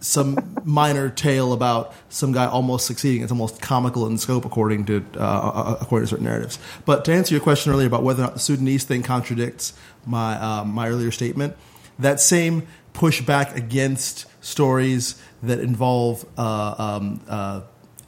some minor tale about some guy almost succeeding. It's almost comical in scope, according to uh, according to certain narratives. But to answer your question earlier about whether or not the Sudanese thing contradicts my uh, my earlier statement, that same pushback against stories that involve uh, um, uh,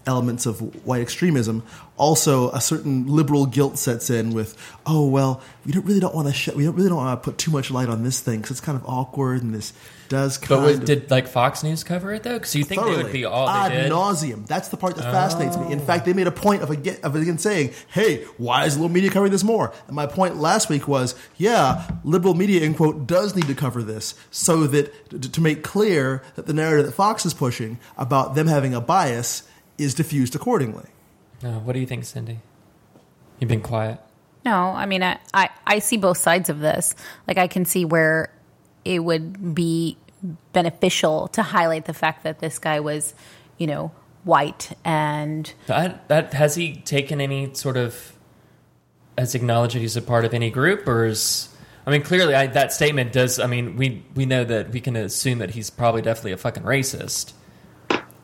elements of white extremism. Also, a certain liberal guilt sets in with, oh well, we don't really don't want to sh- we don't really don't want to put too much light on this thing because it's kind of awkward and this does But kind was, of did like Fox News cover it though? Because you think they would be all ad they did? nauseum. That's the part that fascinates me. In oh. fact, they made a point of again, of again saying, "Hey, why is liberal media covering this more?" And my point last week was, yeah, liberal media, in quote, does need to cover this so that to, to make clear that the narrative that Fox is pushing about them having a bias is diffused accordingly. No, what do you think, Cindy? You've been quiet. No, I mean, I, I, I see both sides of this. Like, I can see where it would be beneficial to highlight the fact that this guy was, you know, white and That, that has he taken any sort of has acknowledged that he's a part of any group, or is I mean clearly I, that statement does. I mean we we know that we can assume that he's probably definitely a fucking racist.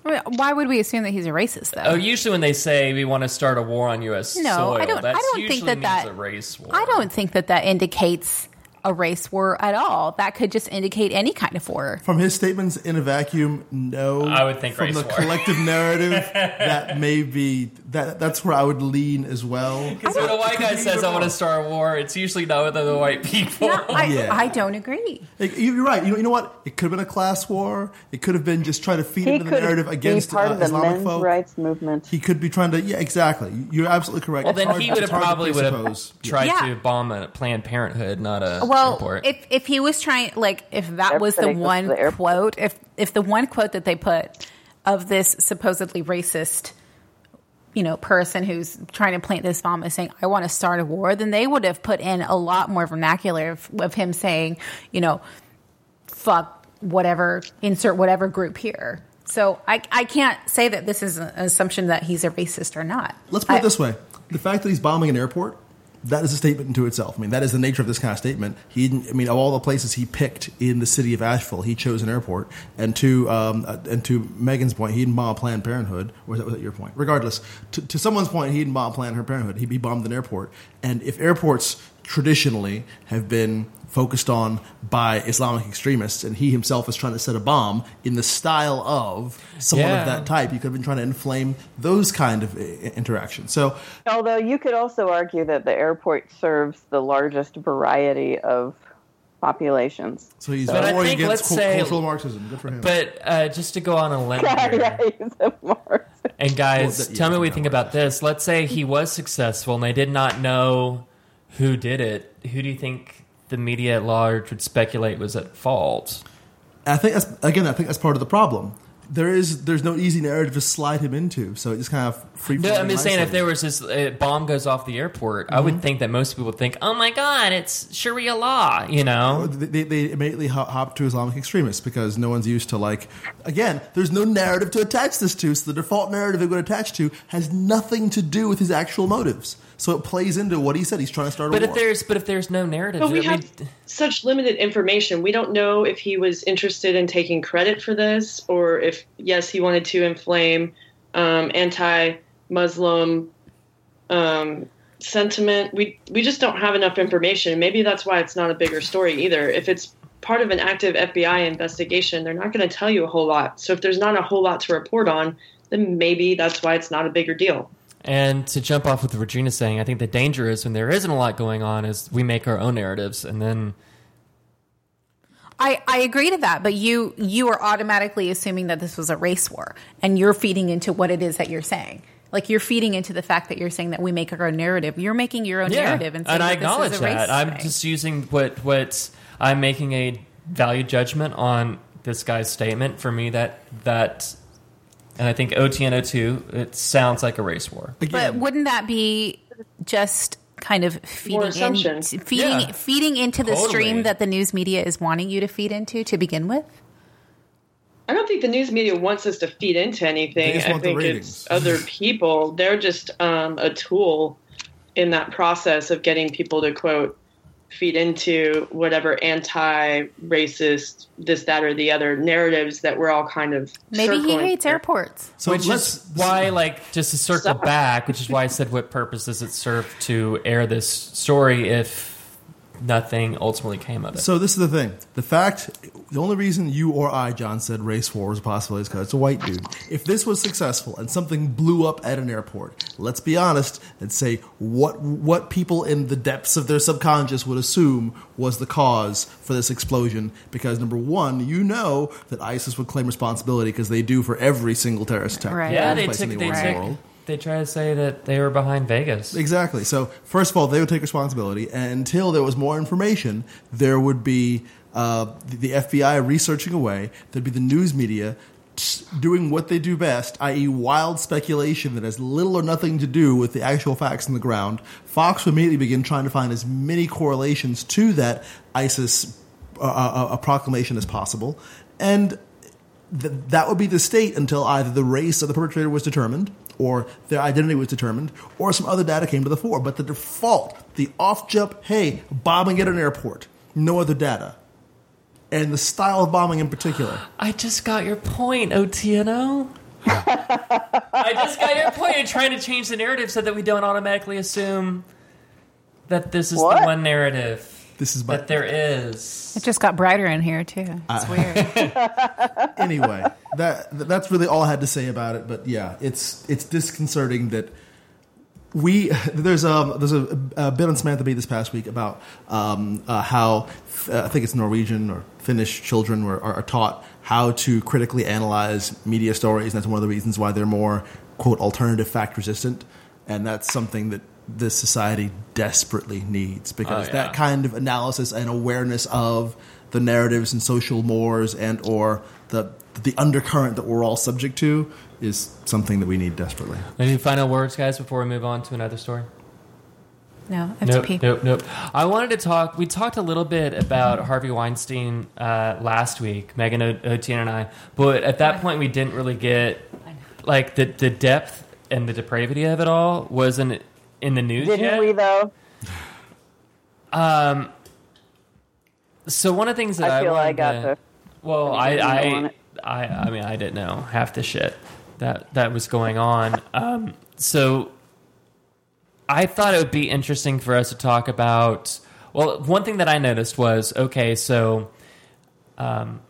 Why would we assume that he's a racist though? Oh, usually when they say we want to start a war on U.S. No, soil, I don't- I don't think that that- a race war. I don't think that that indicates a race war at all. That could just indicate any kind of war. From his statements in a vacuum, no. I would think from race the war. collective narrative that may be that. That's where I would lean as well. Because when a white guy says I want to start a war, it's usually not with other white people. No, I, Yeah. I don't agree. Like, you- You're right. You know, you know what? It could have been a class war. It could have been just trying to feed He into the narrative against part uh, of the Islamic men's folk. rights movement. He could be trying to. Yeah, exactly. You're absolutely correct. Well, It's then hard- he would have it's hard to probably would have tried Yeah. to bomb a Planned Parenthood, not a Well, airport. if if he was trying, like, if that was the Everybody goes to one the quote, if if the one quote that they put of this supposedly racist, you know, person who's trying to plant this bomb is saying, "I want to start a war," then they would have put in a lot more vernacular of, of him saying, you know, fuck whatever, insert whatever group here. So I I can't say that this is an assumption that he's a racist or not. Let's put I- it this way: the fact that he's bombing an airport. That is a statement into itself. I mean, that is the nature of this kind of statement. He, didn't, I mean, of all the places he picked in the city of Asheville, he chose an airport. And to um, uh, and to Megan's point, he didn't bomb Planned Parenthood. Or was that, was that your point? Regardless, to, to someone's point, he didn't bomb Planned Parenthood. He, he bombed an airport. And if airports traditionally have been focused on by Islamic extremists, and he himself is trying to set a bomb in the style of someone Yeah. of that type. You could have been trying to inflame those kind of interactions. So Although you could also argue that the airport serves the largest variety of populations. So he's But I think, against let's cul- say- cultural Marxism. Good for him. But uh, just to go on a limb yeah, here, he's a Marxist. and guys, Well, that- tell yeah, me what you think about this. Let's say he was successful and they did not know who did it. Who do you think the media at large would speculate was at fault? I think that's again. I think that's part of the problem. There is there's no easy narrative to slide him into, so it just kind of free. No, I'm just saying if there was this uh, bomb goes off the airport, I Mm-hmm. would think that most people would think, "Oh my God, it's Sharia law," you know. they, they immediately hop, hop to Islamic extremists because no one's used to like. Again, there's no narrative to attach this to, so the default narrative they would attach to has nothing to do with his actual motives. So it plays into what he said. He's trying to start a But war. if there's but if there's no narrative, But we I have mean, such limited information. We don't know if he was interested in taking credit for this, or if yes, he wanted to inflame um, anti-Muslim um, sentiment. We we just don't have enough information. Maybe that's why it's not a bigger story either. If it's part of an active FBI investigation, they're not going to tell you a whole lot. So if there's not a whole lot to report on, then maybe that's why it's not a bigger deal. And to jump off with what Regina's saying, I think the danger is when there isn't a lot going on, is we make our own narratives, and then I, I agree to that, but you you are automatically assuming that this was a race war, and you're feeding into what it is that you're saying. Like you're feeding into the fact that you're saying that we make our own narrative. You're making your own narrative, and, saying I acknowledge this is a race that. I'm thing. just using what what I'm making a value judgment on this guy's statement. For me, that that, and I think OTNO2, it sounds like a race war. But wouldn't that be just kind of feeding in, feeding Yeah. feeding into the Totally. stream that the news media is wanting you to feed into to begin with? I don't think the news media wants us to feed into anything. I think it's other people. They're just um, a tool in that process of getting people to quote feed into whatever anti-racist this that or the other narratives that we're all kind of Maybe he hates here. airports. so which let's is why, like, just to circle Sorry. back, which is why I said, what purpose does it serve to air this story if nothing ultimately came of it? So this is the thing. The fact, the only reason you or I, John, said race war was a possibility is because it's a white dude. If this was successful and something blew up at an airport, let's be honest and say what what people in the depths of their subconscious would assume was the cause for this explosion. Because number one, you know that ISIS would claim responsibility because they do for every single terrorist attack. Right. yeah, they place took, they in the took, world. They try to say that they were behind Vegas. Exactly. So first of all, they would take responsibility, and until there was more information, there would be uh, the, the FBI researching away. There'd be the news media doing what they do best, i.e., wild speculation that has little or nothing to do with the actual facts on the ground. Fox would immediately begin trying to find as many correlations to that ISIS uh, uh, uh, proclamation as possible, and th- that would be the state until either the race of the perpetrator was determined or their identity was determined or some other data came to the fore. But the default, the off jump, hey, bombing at an airport, no other data. And the style of bombing in particular. I just got your point, OTNO. I just got your point. You're trying to change the narrative so that we don't automatically assume that this is the one narrative This is my that there is. It just got brighter in here too. It's weird. anyway. That that's really all I had to say about it. But yeah, it's it's disconcerting that we there's a there's a, a bit on Samantha Bee this past week about um, uh, how uh, I think it's Norwegian or Finnish children were, are, are taught how to critically analyze media stories, and that's one of the reasons why they're more quote alternative fact resistant, and that's something that this society desperately needs because Oh, yeah. that kind of analysis and awareness of the narratives and social mores and or the the undercurrent that we're all subject to is something that we need desperately. Any final words, guys, before we move on to another story? No, I Nope, nope, nope. I wanted to talk. We talked a little bit about Harvey Weinstein uh, last week, Megan O- Otien and I. But at that point, we didn't really get like the the depth and the depravity of it all wasn't in the news Didn't yet. we though? Um. So one of the things that I, I feel I got to- the Well, I, Anything you want I. I, I mean, I didn't know half the shit that that was going on. Um, so I thought it would be interesting for us to talk about Well, one thing that I noticed was okay, so um,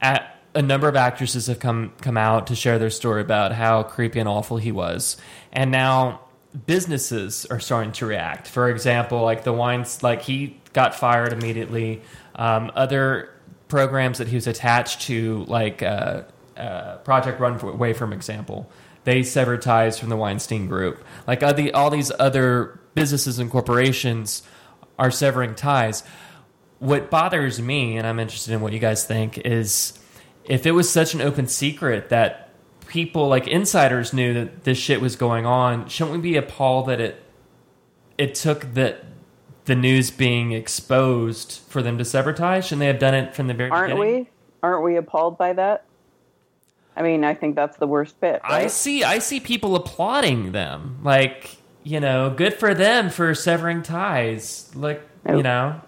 at, a number of actresses have come come out to share their story about how creepy and awful he was, and now businesses are starting to react. For example, like the wines, like he got fired immediately. Um, other programs that he was attached to, like uh, uh, Project Runway, from example, they severed ties from the Weinstein Group. Like the, all these other businesses and corporations are severing ties. What bothers me, and I'm interested in what you guys think, is if it was such an open secret that people like insiders knew that this shit was going on, shouldn't we be appalled that it it took that the news being exposed for them to sever ties? Shouldn't they have done it from the very Aren't beginning? we? Aren't we appalled by that? I mean, I think that's the worst bit. I see I see people applauding them. Like, you know, good for them for severing ties. Like, you know.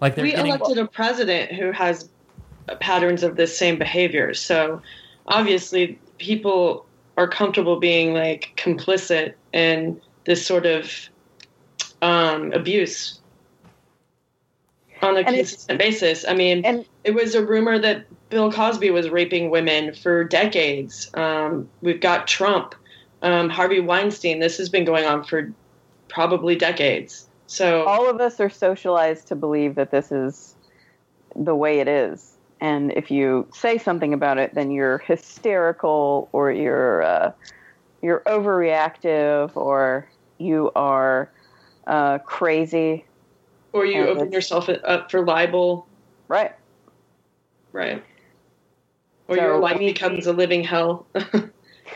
Like they're we getting elected a president who has patterns of this same behavior. So obviously, people are comfortable being like complicit in this sort of um, abuse on a And consistent basis. I mean, and it was a rumor that Bill Cosby was raping women for decades. Um, we've got Trump, um, Harvey Weinstein. This has been going on for probably decades. So all of us are socialized to believe that this is the way it is. And if you say something about it, then you're hysterical or you're uh, you're overreactive or you are uh, crazy. or you open yourself up for libel, Right. right? Or So, your life mean- becomes a living hell. and,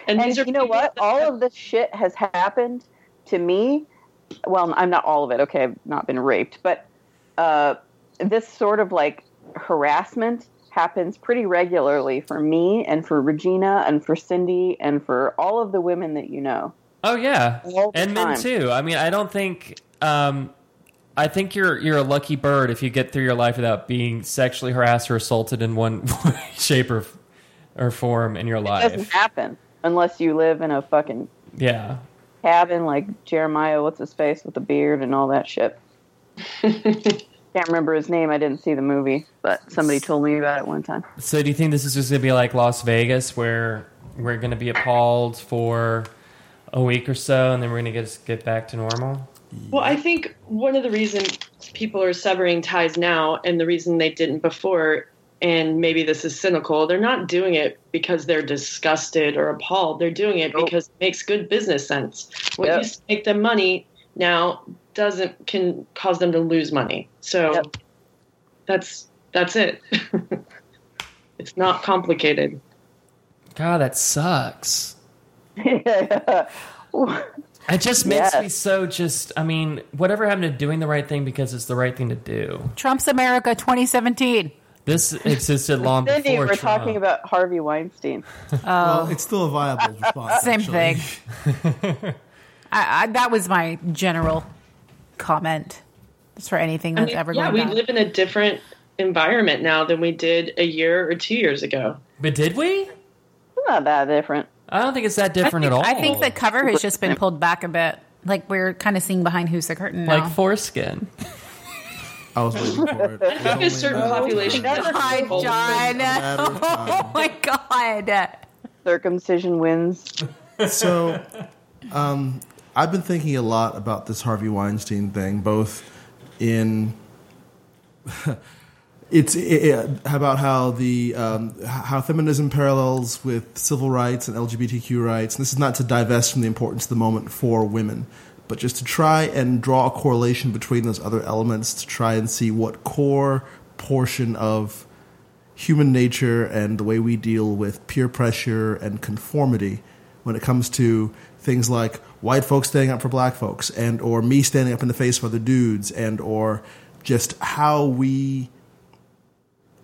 And these are you know what? All have- of this shit has happened to me. Well, I'm not all of it. Okay, I've not been raped, but uh, this sort of like harassment happens pretty regularly for me and for Regina and for Cindy and for all of the women that you know. Oh yeah, All the and men too. I mean, I don't think. Um, I think you're you're a lucky bird if you get through your life without being sexually harassed or assaulted in one shape, or or form in your life. It doesn't happen unless you live in a fucking Yeah, cabin like Jeremiah, what's his face, with a beard and all that shit. Can't remember his name. I didn't see the movie, but somebody told me about it one time. So do you think this is just going to be like Las Vegas, where we're going to be appalled for a week or so, and then we're going to get get back to normal? Well, I think one of the reasons people are severing ties now, and the reason they didn't before, and maybe this is cynical, they're not doing it because they're disgusted or appalled. They're doing it Nope. because it makes good business sense. What Yep. used to make them money now doesn't can cause them to lose money. So Yep. that's that's it. it's not complicated. God, that sucks. Yeah. It just makes Yes. me so just. I mean, whatever happened to doing the right thing because it's the right thing to do? Trump's America 2017. This existed long Cindy, before we're Trump. talking about Harvey Weinstein. Well, oh. it's still a viable response. Same actually. thing. I, I, that was my general comment. Just for anything I that's mean, ever yeah, going we down. live in a different environment now than we did a year or two years ago. But did we? Not that different. I don't think it's that different at all. I think the cover has just been pulled back a bit. Like we're kind of seeing behind who's the curtain now. like foreskin. I was waiting for it. I think a certain population. Never has God. John. matter of time. Oh my God. Circumcision wins. So, um, I've been thinking a lot about this Harvey Weinstein thing, both in it's it, about how the um, how feminism parallels with civil rights and LGBTQ rights. And this is not to divest from the importance of the moment for women, but just to try and draw a correlation between those other elements to try and see what core portion of human nature and the way we deal with peer pressure and conformity when it comes to things like white folks standing up for black folks and or me standing up in the face of other dudes and or just how we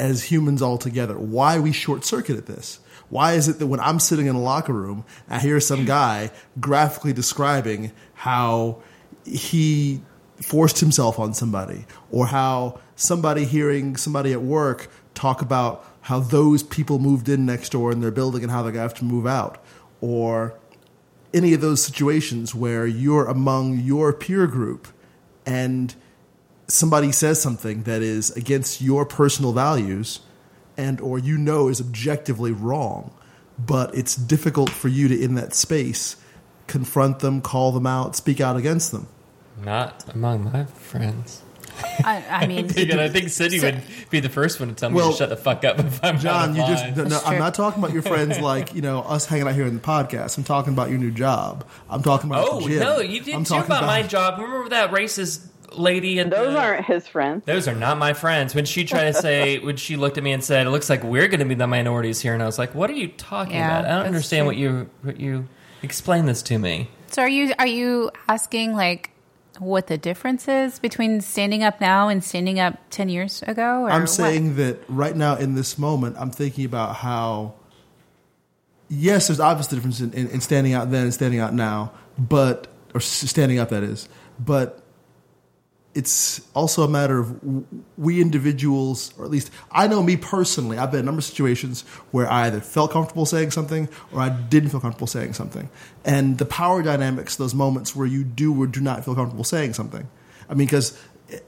as humans all together why we short circuited this. Why is it that when i'm sitting in a locker room i hear some guy graphically describing how he forced himself on somebody or how somebody hearing somebody at work talk about how those people moved in next door in their building and how to have to move out or any of those situations where you're among your peer group and somebody says something that is against your personal values and or you know is objectively wrong, but it's difficult for you to in that space confront them, call them out, speak out against them. Not among my friends. I, I mean, And I think Cindy So- would be the first one to tell me Well, to shut the fuck up if I'm John, out you of just line. no, no, That's I'm not talking about your friends like, you know, us hanging out here in the podcast. I'm talking about your new job. I'm talking about Oh the gym. no, you did I'm too talking about, my job. Remember that racist lady and Those aren't his friends. Those are not my friends. When she tried to say, when she looked at me and said, "It looks like we're going to be the minorities here," and I was like, "What are you talking Yeah, about? I don't understand true. what you what you explain this to me." so are you are you asking like what the difference is between standing up now and standing up ten years ago? Or I'm what? saying that right now in this moment, I'm thinking about how, yes, there's obviously a difference in, in, in standing out then and standing out now, but or standing up that is, but it's also a matter of we individuals, or at least I know me personally. I've been in a number of situations where I either felt comfortable saying something or I didn't feel comfortable saying something, and the power dynamics, those moments where you do or do not feel comfortable saying something. I mean, because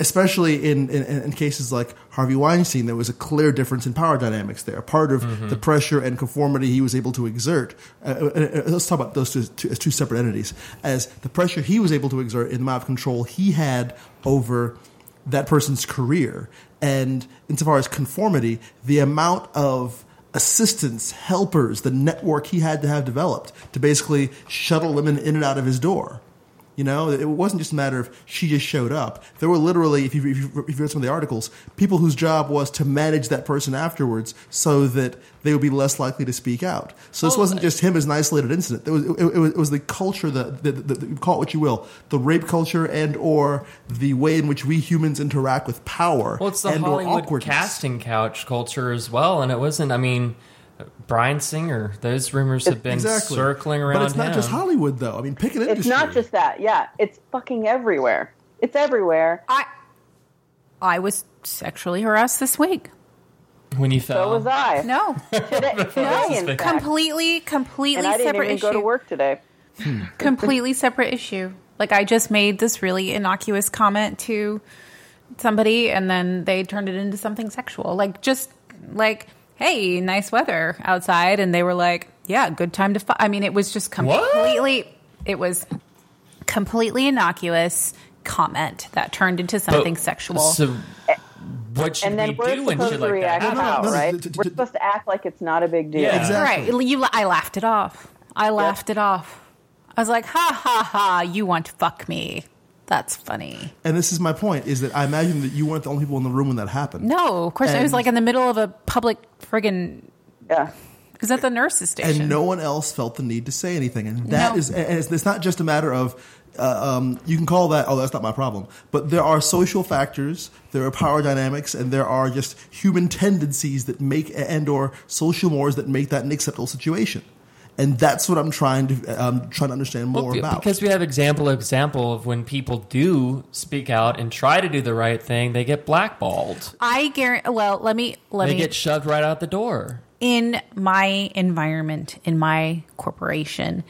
especially in, in, in cases like Harvey Weinstein, there was a clear difference in power dynamics there. Part of the pressure and conformity he was able to exert. Uh, uh, uh, let's talk about those two, two, as two separate entities. As the pressure he was able to exert in the amount of control he had over that person's career, and insofar as conformity, the amount of assistants, helpers, the network he had to have developed to basically shuttle women in and out of his door. You know, it wasn't just a matter of she just showed up. There were literally, if you, if you, if you read some of the articles, people whose job was to manage that person afterwards so that they would be less likely to speak out. So this Well, wasn't just him as an isolated incident. It was, it, it was, it was the culture, that, the, the, the, call it what you will, the rape culture and or the way in which we humans interact with power Well, it's the and Hollywood casting couch culture as well, and it wasn't. I mean, Bryan Singer. Those rumors have been Exactly. circling around. But it's not him. just Hollywood, though. I mean, pick an industry. It's not just that. Yeah, it's fucking everywhere. It's everywhere. I I was sexually harassed this week. when you fell. So was I. No, Today, today in fact. completely, completely and I didn't separate even issue. go to work today. completely separate issue. Like I just made this really innocuous comment to somebody, and then they turned it into something sexual. Like just like, "Hey, nice weather outside," and they were like, "Yeah, good time to." Fu-. I mean, it was just completely. It was completely innocuous comment that turned into something But- sexual. So, what should And then we we're do when supposed shit to like that react happens? how, no, no, right? t- t- We're supposed to act like it's not a big deal. Yeah. Exactly. Right. You, I laughed it off. I laughed it off. I was like, ha ha ha, you want to fuck me. That's funny. And this is my point: is that I imagine that you weren't the only people in the room when that happened. No, of course, it was like in the middle of a public friggin' Yeah. It was at the nurse's station. and no one else felt the need to say anything. And that No. is, and it's, it's not just a matter of, uh, um, you can call that, oh, that's not my problem. But there are social factors, there are power dynamics, and there are just human tendencies that make, and or social mores that make that an acceptable situation. And that's what I'm trying to, um, trying to understand more Well, about. Because we have example example of when people do speak out and try to do the right thing, they get blackballed. I guarantee. Well, let me let They me. get shoved right out the door. in my environment, in my corporation,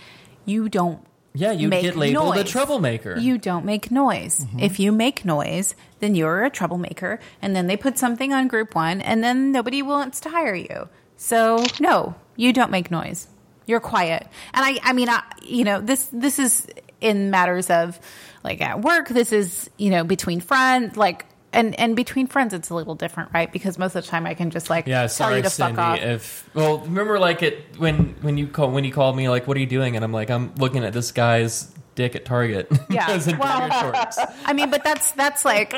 you don't. Yeah, you make get labeled a troublemaker. You don't make noise. Mm-hmm. If you make noise, then you're a troublemaker. And then they put something on group one, and then nobody wants to hire you. So no, you don't make noise. You're quiet. And I, I mean, I, you know, this this is in matters of like at work. This is you know between friends, like. And, and between friends, it's a little different, right? Because most of the time, I can just like Yeah, tell sorry, you to Cindy. fuck off. If well, remember like it when when you call when you called me like, what are you doing? And I'm like, I'm looking at this guy's dick at Target. Yeah, well- shorts. I mean, but that's that's like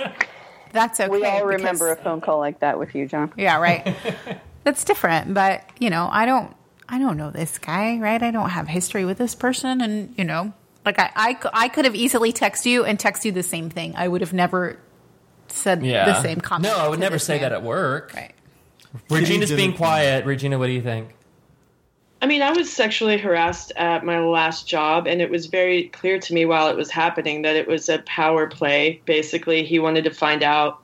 that's okay. We all because- remember a phone call like that with you, John. Yeah, right. That's different, but you know, I don't I don't know this guy, right? I don't have history with this person and, you know, like I I, I could have easily text you and text you the same thing. I would have never said Yeah, the same comment. No, I would never say man. that at work. Right. Regina's being quiet. Regina, what do you think? I mean, I was sexually harassed at my last job, and it was very clear to me while it was happening that it was a power play. Basically, he wanted to find out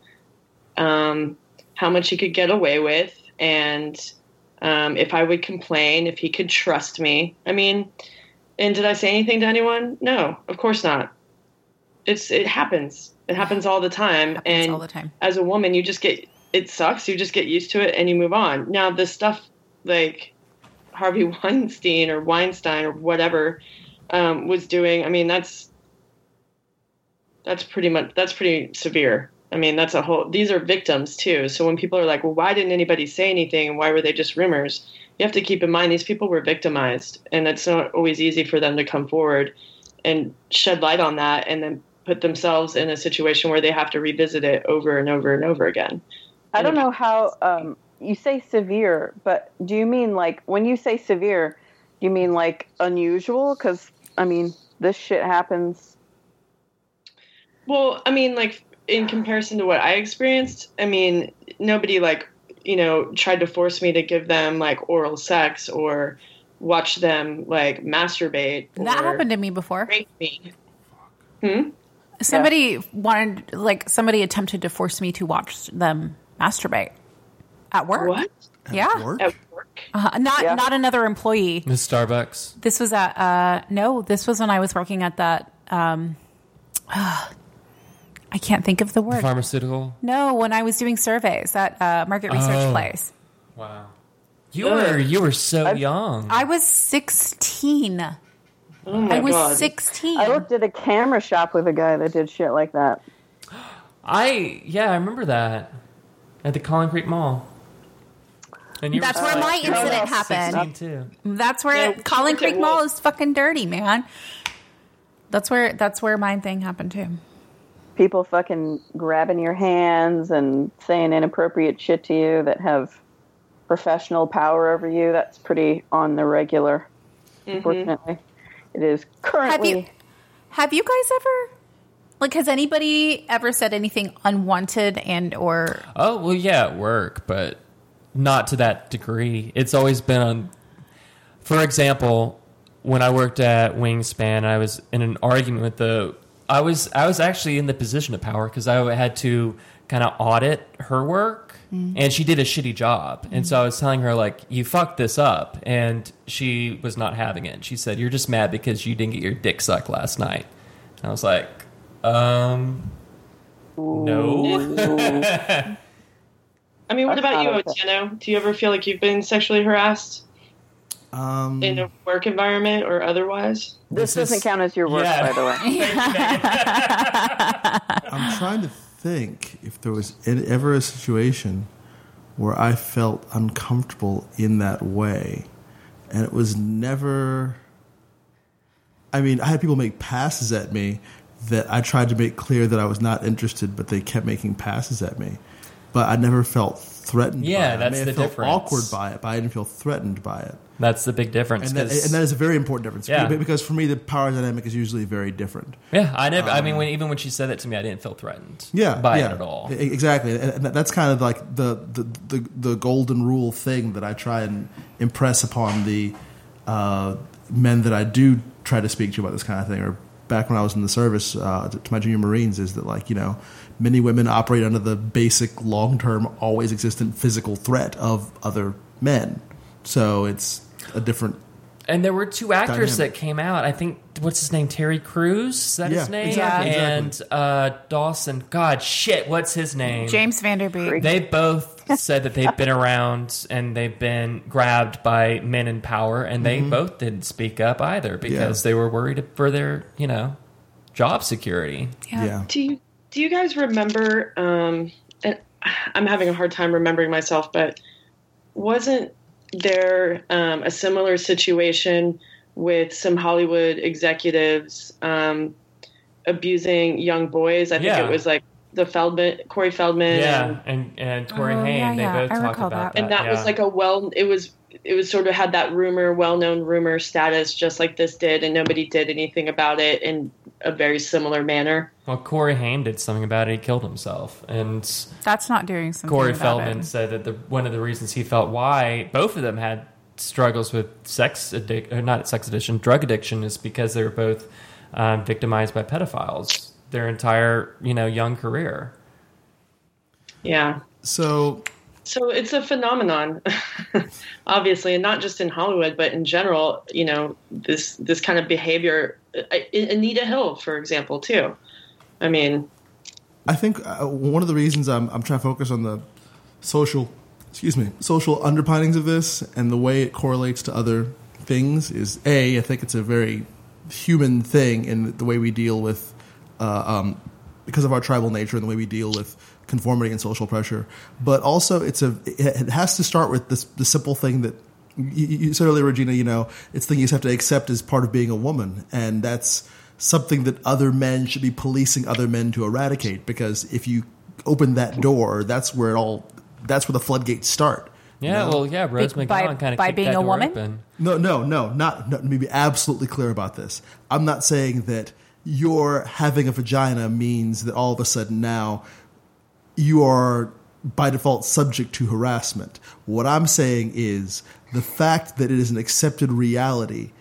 um, how much he could get away with, and um, if I would complain, if he could trust me. I mean, and did I say anything to anyone? No, of course not. It's it happens. It happens all the time, and all the time. as a woman, you just get it sucks. You just get used to it and you move on. Now the stuff like Harvey Weinstein or Weinstein or whatever um, was doing. I mean, that's that's pretty much that's pretty severe. I mean, that's a whole. These are victims too. So when people are like, "Well, why didn't anybody say anything? And why were they just rumors?" You have to keep in mind these people were victimized, and it's not always easy for them to come forward and shed light on that, and then put themselves in a situation where they have to revisit it over and over and over again. I don't know how um, you say severe, but do you mean like when you say severe, do you mean like unusual? Because I mean, this shit happens. Well, I mean, like in comparison to what I experienced, I mean, nobody like you know tried to force me to give them like oral sex or watch them like masturbate. That happened to me before. rape me. Hmm. Somebody wanted, like, somebody attempted to force me to watch them masturbate at work. What Yeah, Work? at work? uh, not Yeah. not another employee. Miss Starbucks. This was at uh, no, this was when I was working at that. Um, I can't think of the word. Pharmaceutical. no, when I was doing surveys at uh, market research Oh. place. Wow. You were you were so young. I was sixteen. Oh my I was god! sixteen. I looked at a camera shop with a guy that did shit like that. I yeah, I remember that at the Collin Creek Mall. And you That's were where my you incident happened. too. That's where Yeah, Collin Creek Mall is fucking dirty, man. That's where that's where my thing happened too. People fucking grabbing your hands and saying inappropriate shit to you that have professional power over you. That's pretty on the regular. Mm-hmm. Unfortunately, it is Have currently. you have you guys ever like has anybody ever said anything unwanted and or Oh well, yeah, at work, but not to that degree. It's always been on. For example, when I worked at Wingspan, I was in an argument with the. I was I was actually in the position of power because I had to kind of audit her work, and she did a shitty job. And so I was telling her like, "You fucked this up," and she was not having it. She said, "You're just mad because you didn't get your dick sucked last night." And I was like, "Um, no." I mean, what about you, not okay. Otieno? Do you ever feel like you've been sexually harassed Um, in a work environment or otherwise? this, This doesn't is- count as your work, Yeah. by the way. I'm trying to think if there was ever a situation where I felt uncomfortable in that way, and it was never. I mean, I had people make passes at me that I tried to make clear that I was not interested, but they kept making passes at me. But I never felt threatened. Yeah, by it. I that's may the felt difference. Awkward by it, but I didn't feel threatened by it. That's the big difference. And that, and that is a very important difference. Yeah. Because for me, the power dynamic is usually very different. Yeah, I never. I mean, when, even when she said that to me, I didn't feel threatened. yeah, by yeah, it at all. Exactly, and that's kind of like the, the the the golden rule thing that I try and impress upon the uh, men that I do try to speak to about this kind of thing. Or back when I was in the service uh, to, to my junior Marines, is that like you know many women operate under the basic long term, always existent physical threat of other men. So it's a different. And there were two actors Dynamic. that came out. I think what's his name? Terry Crews. Is that Yeah, his name? exactly, And uh, Dawson. God, shit. What's his name? James Van Der Beek. They both said that they've been around and they've been grabbed by men in power, and they both didn't speak up either because Yeah. they were worried for their, you know, job security. Yeah. Do you do you guys remember? Um, and I'm having a hard time remembering myself, but wasn't there um, a similar situation with some Hollywood executives um, abusing young boys? I think Yeah. it was like the Feldman, Corey Feldman, Yeah, and, and and Corey Oh, Haim, yeah, they yeah. both I talked about that. that. and that yeah. was like a well. It was it was sort of had that rumor, well known rumor status, just like this did, and nobody did anything about it in a very similar manner. well, Corey Haim did something about it. He killed himself, and That's not doing something. Corey about Feldman it. said that the one of the reasons he felt why both of them had struggles with sex addic- or not sex addiction, drug addiction, is because they were both um, victimized by pedophiles their entire you know young career. Yeah. So So it's a phenomenon, obviously, and not just in Hollywood, but in general. You know, this this kind of behavior. I- Anita Hill, for example, too. I mean, I think uh, one of the reasons I'm, I'm trying to focus on the social, excuse me, social underpinnings of this and the way it correlates to other things is a. I think it's a very human thing in the way we deal with, uh, um, because of our tribal nature and the way we deal with conformity and social pressure. But also, it's a. It has to start with this the simple thing that you, you said earlier, Regina. You know, it's thing you just have to accept as part of being a woman, and that's something that other men should be policing other men to eradicate. Because if you open that door, that's where it all. That's where the floodgates start. you Yeah, know? well, yeah, Rose By- McGowan kind of by being a woman? Open. No, no, no, not. No, let me be absolutely clear about this. I'm not saying that your having a vagina means that all of a sudden now you are by default subject to harassment. What I'm saying is the fact that it is an accepted reality,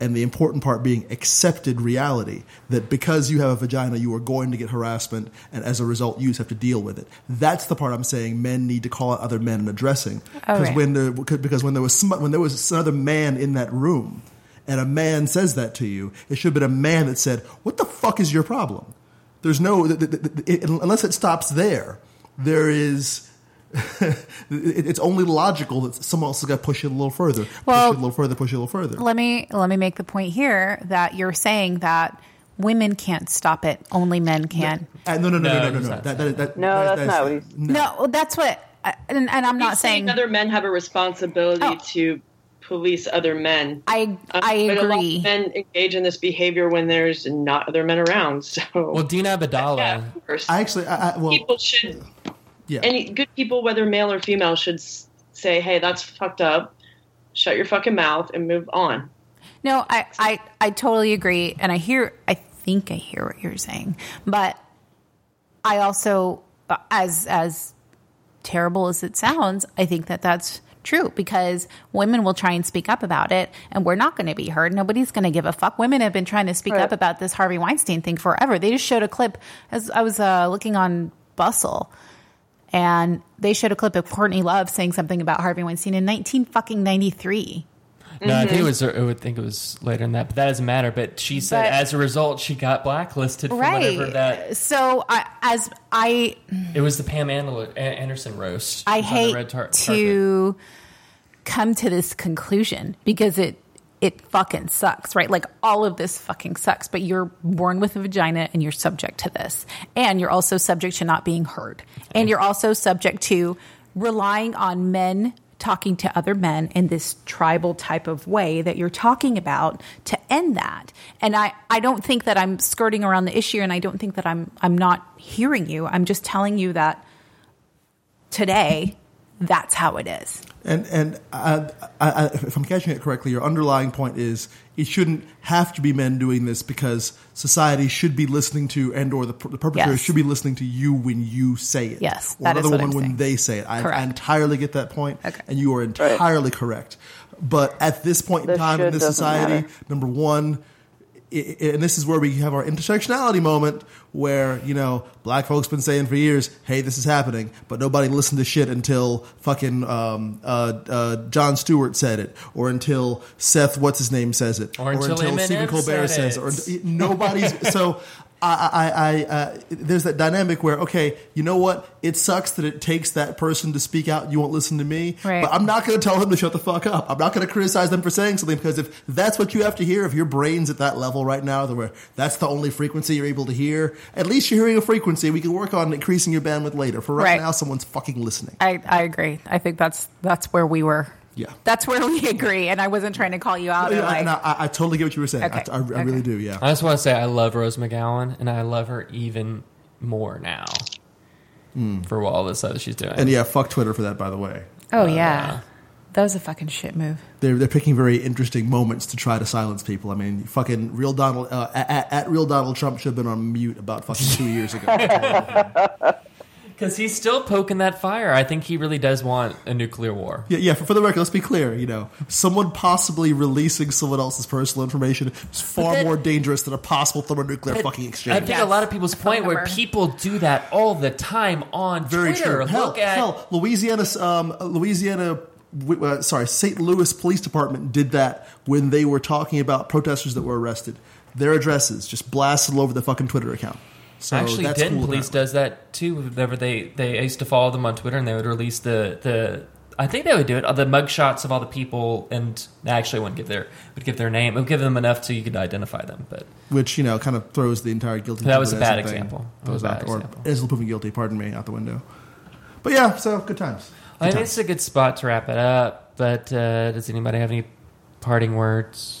and the important part being accepted reality, that because you have a vagina, you are going to get harassment, and as a result, you just have to deal with it. That's the part I'm saying men need to call out other men and addressing. Because when there, because when there was some, when there was another man in that room, and a man says that to you, it should have been a man that said, "What the fuck is your problem?" There's no th- th- th- it, unless it stops there. There is. it- it's only logical that someone else has got to push it a little further, Well- push it a little further, push it a little further. Let me let me make the point here that you're saying that women can't stop it, only men can. Uh, no, no, no, No, no, no, no, no. That, that, that, No, that- that's not what he's- No, that's what, and, and I'm not He's saying. other men have a responsibility Oh. to police other men. I Uh, I but a lot of agree. men engage in this behavior when there's not other men around. So, Well, Dina Abdallah. yeah, of course. I actually, I, I, well, people should, yeah. any good people, whether male or female, should say, "Hey, that's fucked up. Shut your fucking mouth and move on." No, I, I, I totally agree. And I hear, I think I hear what you're saying. But I also, as, as terrible as it sounds, I think that that's true because women will try and speak up about it and we're not going to be heard. Nobody's going to give a fuck. Women have been trying to speak Right. up about this Harvey Weinstein thing forever. They just showed a clip as I was uh, looking on Bustle and they showed a clip of Courtney Love saying something about Harvey Weinstein in 19 fucking 93. No, I think it mm-hmm. was. I would think it was later than that, but that doesn't matter. But she said, But- as a result, she got blacklisted for whatever that. So I, as I, It was the Pam Anderson roast. I It was on the hate red tar- to come to this conclusion because it it fucking sucks, right? Like all of this fucking sucks. But you're born with a vagina and you're subject to this, and you're also subject to not being heard, and you're also subject to relying on men talking to other men in this tribal type of way that you're talking about to end that. And I, I don't think that I'm skirting around the issue and I don't think that I'm I'm not hearing you. I'm just telling you that today that's how it is. And and I, I, I, if I'm catching it correctly, your underlying point is it shouldn't have to be men doing this because society should be listening to and or the, per- the perpetrator Yes. should be listening to you when you say it. Yes, or that is another what I'm woman when saying. they say it. I, I Correct. entirely get that point, Okay. and you are entirely correct. But at this point in The time in should this doesn't society, matter. number one. i- i- And this is where we have our intersectionality moment, where you know black folks been saying for years, "Hey, this is happening," but nobody listened to shit until fucking um, uh, uh, Jon Stewart said it, or until Seth, what's his name, says it, Or until Eminem Stephen Colbert said says it, it. or nobody's. so I, I, I uh, there's that dynamic where okay, you know what? It sucks that it takes that person to speak out. You won't listen to me, Right. but I'm not going to tell him to shut the fuck up. I'm not going to criticize them for saying something because if that's what you have to hear, if your brain's at that level right now, where that's the only frequency you're able to hear, at least you're hearing a frequency. We can work on increasing your bandwidth later. For right, Right. now, someone's fucking listening. I, I agree. I think that's that's where we were. Yeah. That's where we agree. And I wasn't trying to call you out. or Yeah, like, and I, I, I totally get what you were saying. Okay. I, I, I Okay. really do. Yeah. I just want to say I love Rose McGowan, and I love her even more now hmm. for all this stuff that she's doing. And yeah, fuck Twitter for that. By the way. oh, uh, yeah. That was a fucking shit move. they're they're picking very interesting moments to try to silence people. I mean, fucking real Donald uh, at, at real Donald Trump should have been on mute about fucking two years ago. Because he's still poking that fire. I think he really does want a nuclear war. yeah, yeah. For, for the record, let's be clear. You know, someone possibly releasing someone else's personal information is far then- more dangerous than a possible thermonuclear fucking exchange. I think Yes. a lot of people's point where people do that all the time on Very Twitter. true. Hell, Look at hell, Louisiana, um, Louisiana. Uh, sorry, St. Louis Police Department did that when they were talking about protesters that were arrested. Their addresses just blasted all over the fucking Twitter account. So Actually, Denton cool, Police apparently. does that too. Whenever they they used to follow them on Twitter, and they would release the the. I think they would do it. uh, The mug shots of all the people, and actually wouldn't give their would give their name. It would give them enough so you could identify them. But which you know kind of throws the entire guilty. That was a bad thing example. That was a out, bad or example. is proven guilty. Pardon me, out the window. But yeah, so good times. I think it's a good spot to wrap it up. But uh, does anybody have any parting words?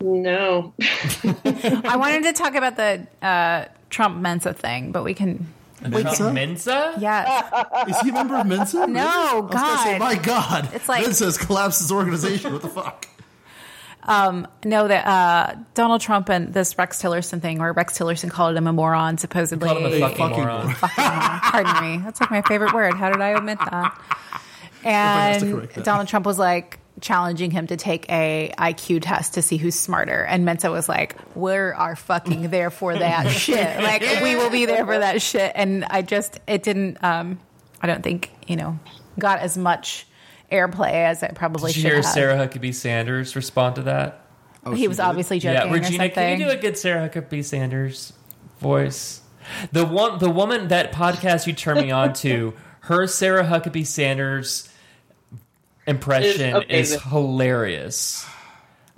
No. I wanted to talk about the uh, Trump Mensa thing, but we can. Mensa? Mensa? Yeah, Is he a member of Mensa? Really? No, I was gonna say, God. my God. It's like- Mensa has collapsed his organization. What the fuck? No, that uh, Donald Trump and this Rex Tillerson thing, where Rex Tillerson called him a moron, supposedly. Called him a A fucking, fucking moron. moron. Fucking moron. Pardon me. That's like my favorite word. How did I omit that? And that. Donald Trump was like challenging him to take a IQ test to see who's smarter, and Mensa was like, "We are fucking there for that shit. Like we will be there for that shit." And I just it didn't. um I don't think you know got as much airplay as it probably Did you should hear have. Sarah Huckabee Sanders respond to that? Oh, he was did? obviously joking yeah, or Regina, something. can you do a good Sarah Huckabee Sanders voice? The one, the woman that podcast you turned me on to, her Sarah Huckabee Sanders impression Is is, hilarious.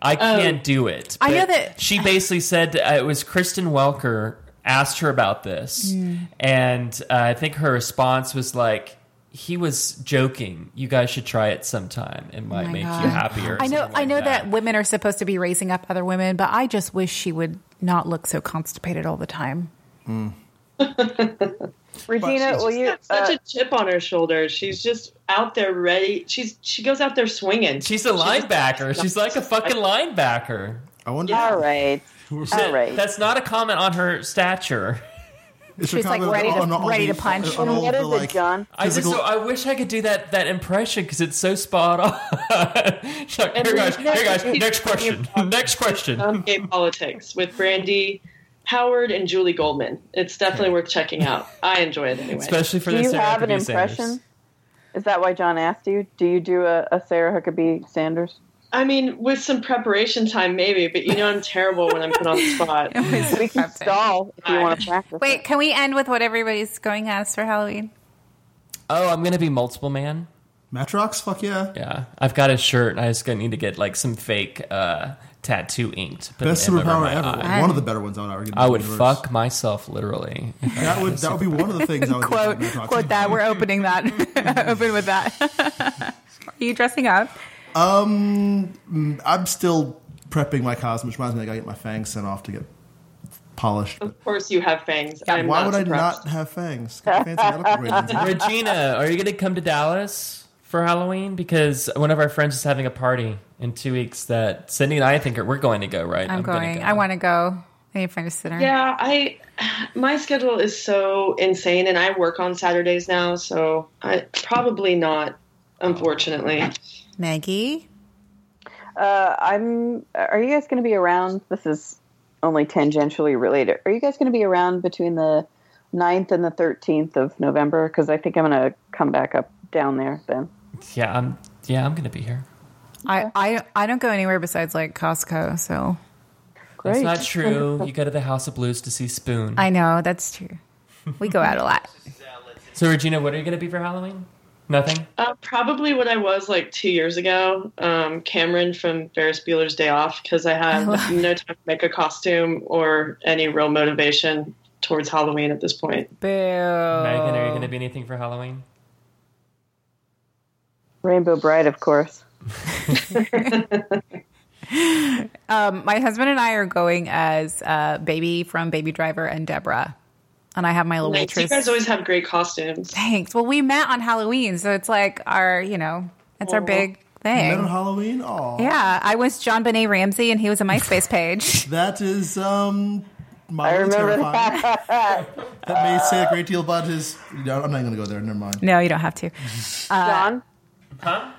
I can't do it. I know that- she basically said uh, it was Kristen Welker asked her about this, Hmm. and uh, I think her response was like. He was joking. You guys should try it sometime. It might Oh make God. you happier. I know. something I know that. women are supposed to be raising up other women, but I just wish she would not look so constipated all the time. Regina, will you? got such Uh, a chip on her shoulder. She's just out there ready. She's she goes out there swinging. She's a linebacker. She's like a fucking linebacker. I wonder. all right, all right. That's not a comment on her stature. It's She's, like, comment ready to- on ready to punch. on all what the, is like, it, John? I just Physical- so I wish I could do that that impression because it's so spot on. She's like, here guys, Regina- here guys, next question, next question. gay politics with Brandy Howard and Julie Goldman. It's definitely worth checking out. I enjoy it anyway. Especially for Do the you Sarah have an Huckabee impression? Sanders. Is that why John asked you? Do you do a, a Sarah Huckabee Sanders? I mean, with some preparation time, maybe, but you know, I'm terrible when I'm put on the spot. We can stall if you want to practice. Wait, can we end with what everybody's going as for Halloween? Oh, I'm gonna be multiple man. Madrox? Fuck yeah. Yeah, I've got a shirt. I just gonna need to get like some fake uh, tattoo inked. Best an M over superpower my ever. eye. One of the better ones I would I would universe. fuck myself literally. That would that would be one of the things I would Quote do quote that. We're opening that. Open with that. Are you dressing up? Um, mm, I'm still prepping my costume, which reminds me I gotta get my fangs sent off to get polished. Of course, you have fangs. I'm Why not would I not have fangs? Fancy medical grade lenses. Regina, are you going to come to Dallas for Halloween? Because one of our friends is having a party in two weeks that Cindy and I think are, we're going to go, right? I'm, gonna going. go. I want to go. I need to find a sitter. Yeah, I my schedule is so insane, and I work on Saturdays now, so I probably not. Unfortunately, Maggie. Uh, I'm. Are you guys going to be around? This is only tangentially related. Are you guys going to be around between the 9th and the 13th of November? Because I think I'm going to come back up down there then. Yeah, I'm. Yeah, I'm going to be here. I, I I don't go anywhere besides like Costco, so Great. That's not true. You go to the House of Blues to see Spoon. I know that's true. We go out a lot. so, Regina, what are you going to be for Halloween? Nothing. uh, probably what I was like two years ago. Um, Cameron from Ferris Bueller's Day Off, because I have no time to make a costume or any real motivation towards Halloween at this point. Boo. Megan, are you going to be anything for Halloween? Rainbow Brite, of course. Um, my husband and I are going as uh, Baby from Baby Driver and Deborah, and I have my little Nice. You guys always have great costumes. Thanks. Well, we met on Halloween, so it's like our, you know, it's our Aw. big Met on. Halloween? Oh, Yeah, I was JonBenét Ramsey, and he was a MySpace page. That is um. I mildly remember terrifying. that. That may say a great deal about his. No, I'm not going to go there. Never mind. no, you don't have to. John? Huh?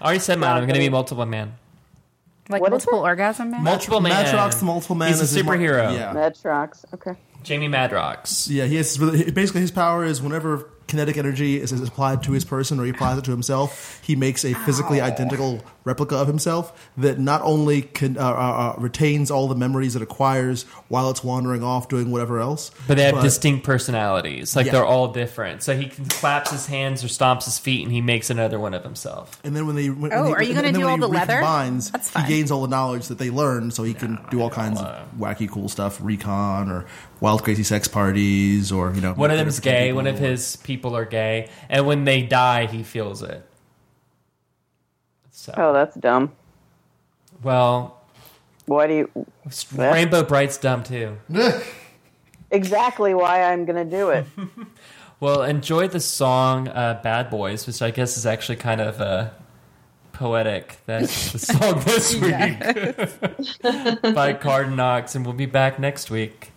I already said mine. I'm going to be multiple man. Like What is multiple orgasm man. Multiple man. Madrox, the multiple man. He's a is his superhero. Yeah, Madrox. Okay. Jamie Madrox. yeah. He has basically his power is whenever kinetic energy is, is applied to his person or he applies it to himself, he makes a physically identical replica of himself that not only can, uh, uh, uh, retains all the memories it acquires while it's wandering off doing whatever else. But they have distinct personalities. Like Yeah. they're all different. So he can claps his hands or stomps his feet and he makes another one of himself. And then when they when Oh, he- are you gonna do all the leather? recombines, That's he gains all the knowledge that they learn, so he can do all kinds of wacky, cool stuff, recon or wild, crazy sex parties, or you know, One of meet them's gay, one of his people are gay, and when they die, he feels it. So, Oh, that's dumb. well, Why do you? Rainbow Brite's dumb too. Exactly why I'm gonna do it. Well, enjoy the song uh, "Bad Boys," which I guess is actually kind of uh, poetic. That's the song this week by Card Knox, and we'll be back next week.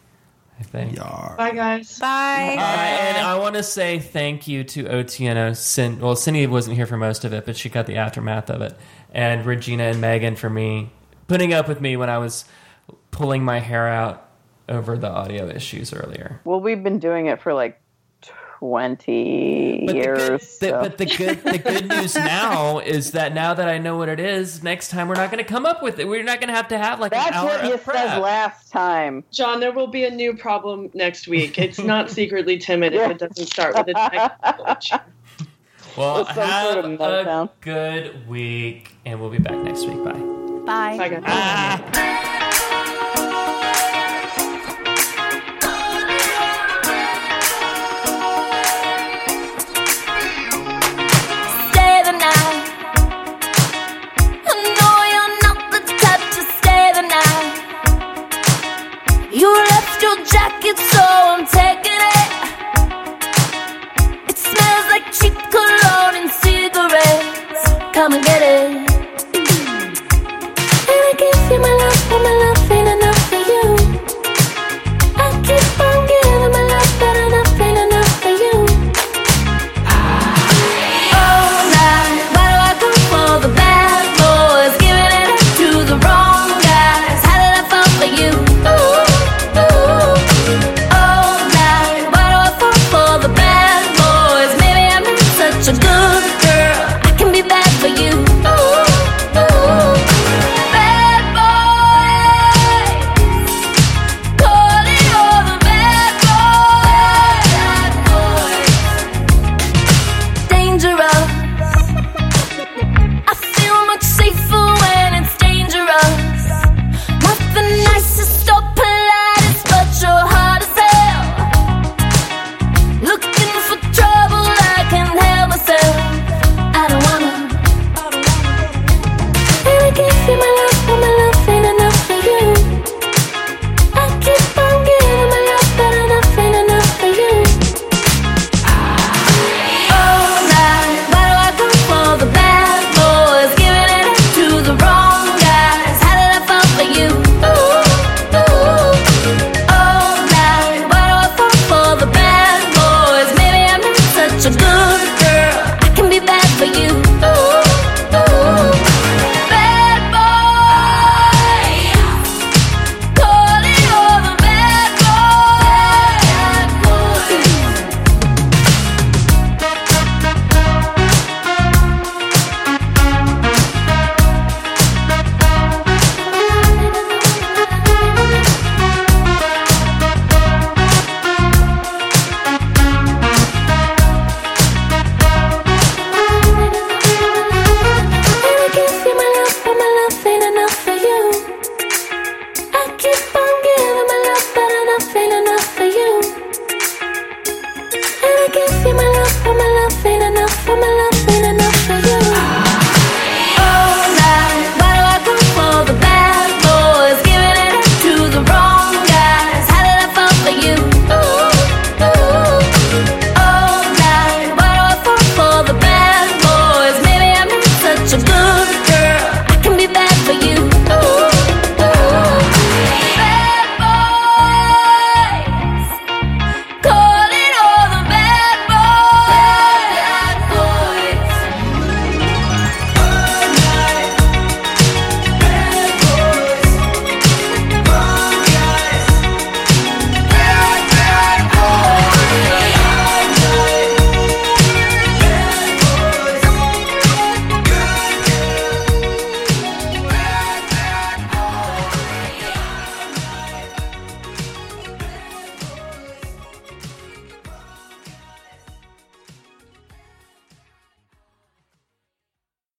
I think. Yar. Bye, guys. Bye. Uh, and I want to say thank you to Otieno. Cin- well, Cindy wasn't here for most of it, but she got the aftermath of it. And Regina and Megan for me putting up with me when I was pulling my hair out over the audio issues earlier. Well, we've been doing it for like twenty But the, years. good, the, but the good the good news now is that now that I know what it is, next time we're not going to come up with it. We're not going to have to have like an That's hour what you of prep. said last time. John, there will be a new problem next week. It's not secretly timid if it doesn't start with a technical. Well, have sort of meltdown. a good week, and we'll be back next week. Bye. Bye. Bye, guys. Ah. come and get it.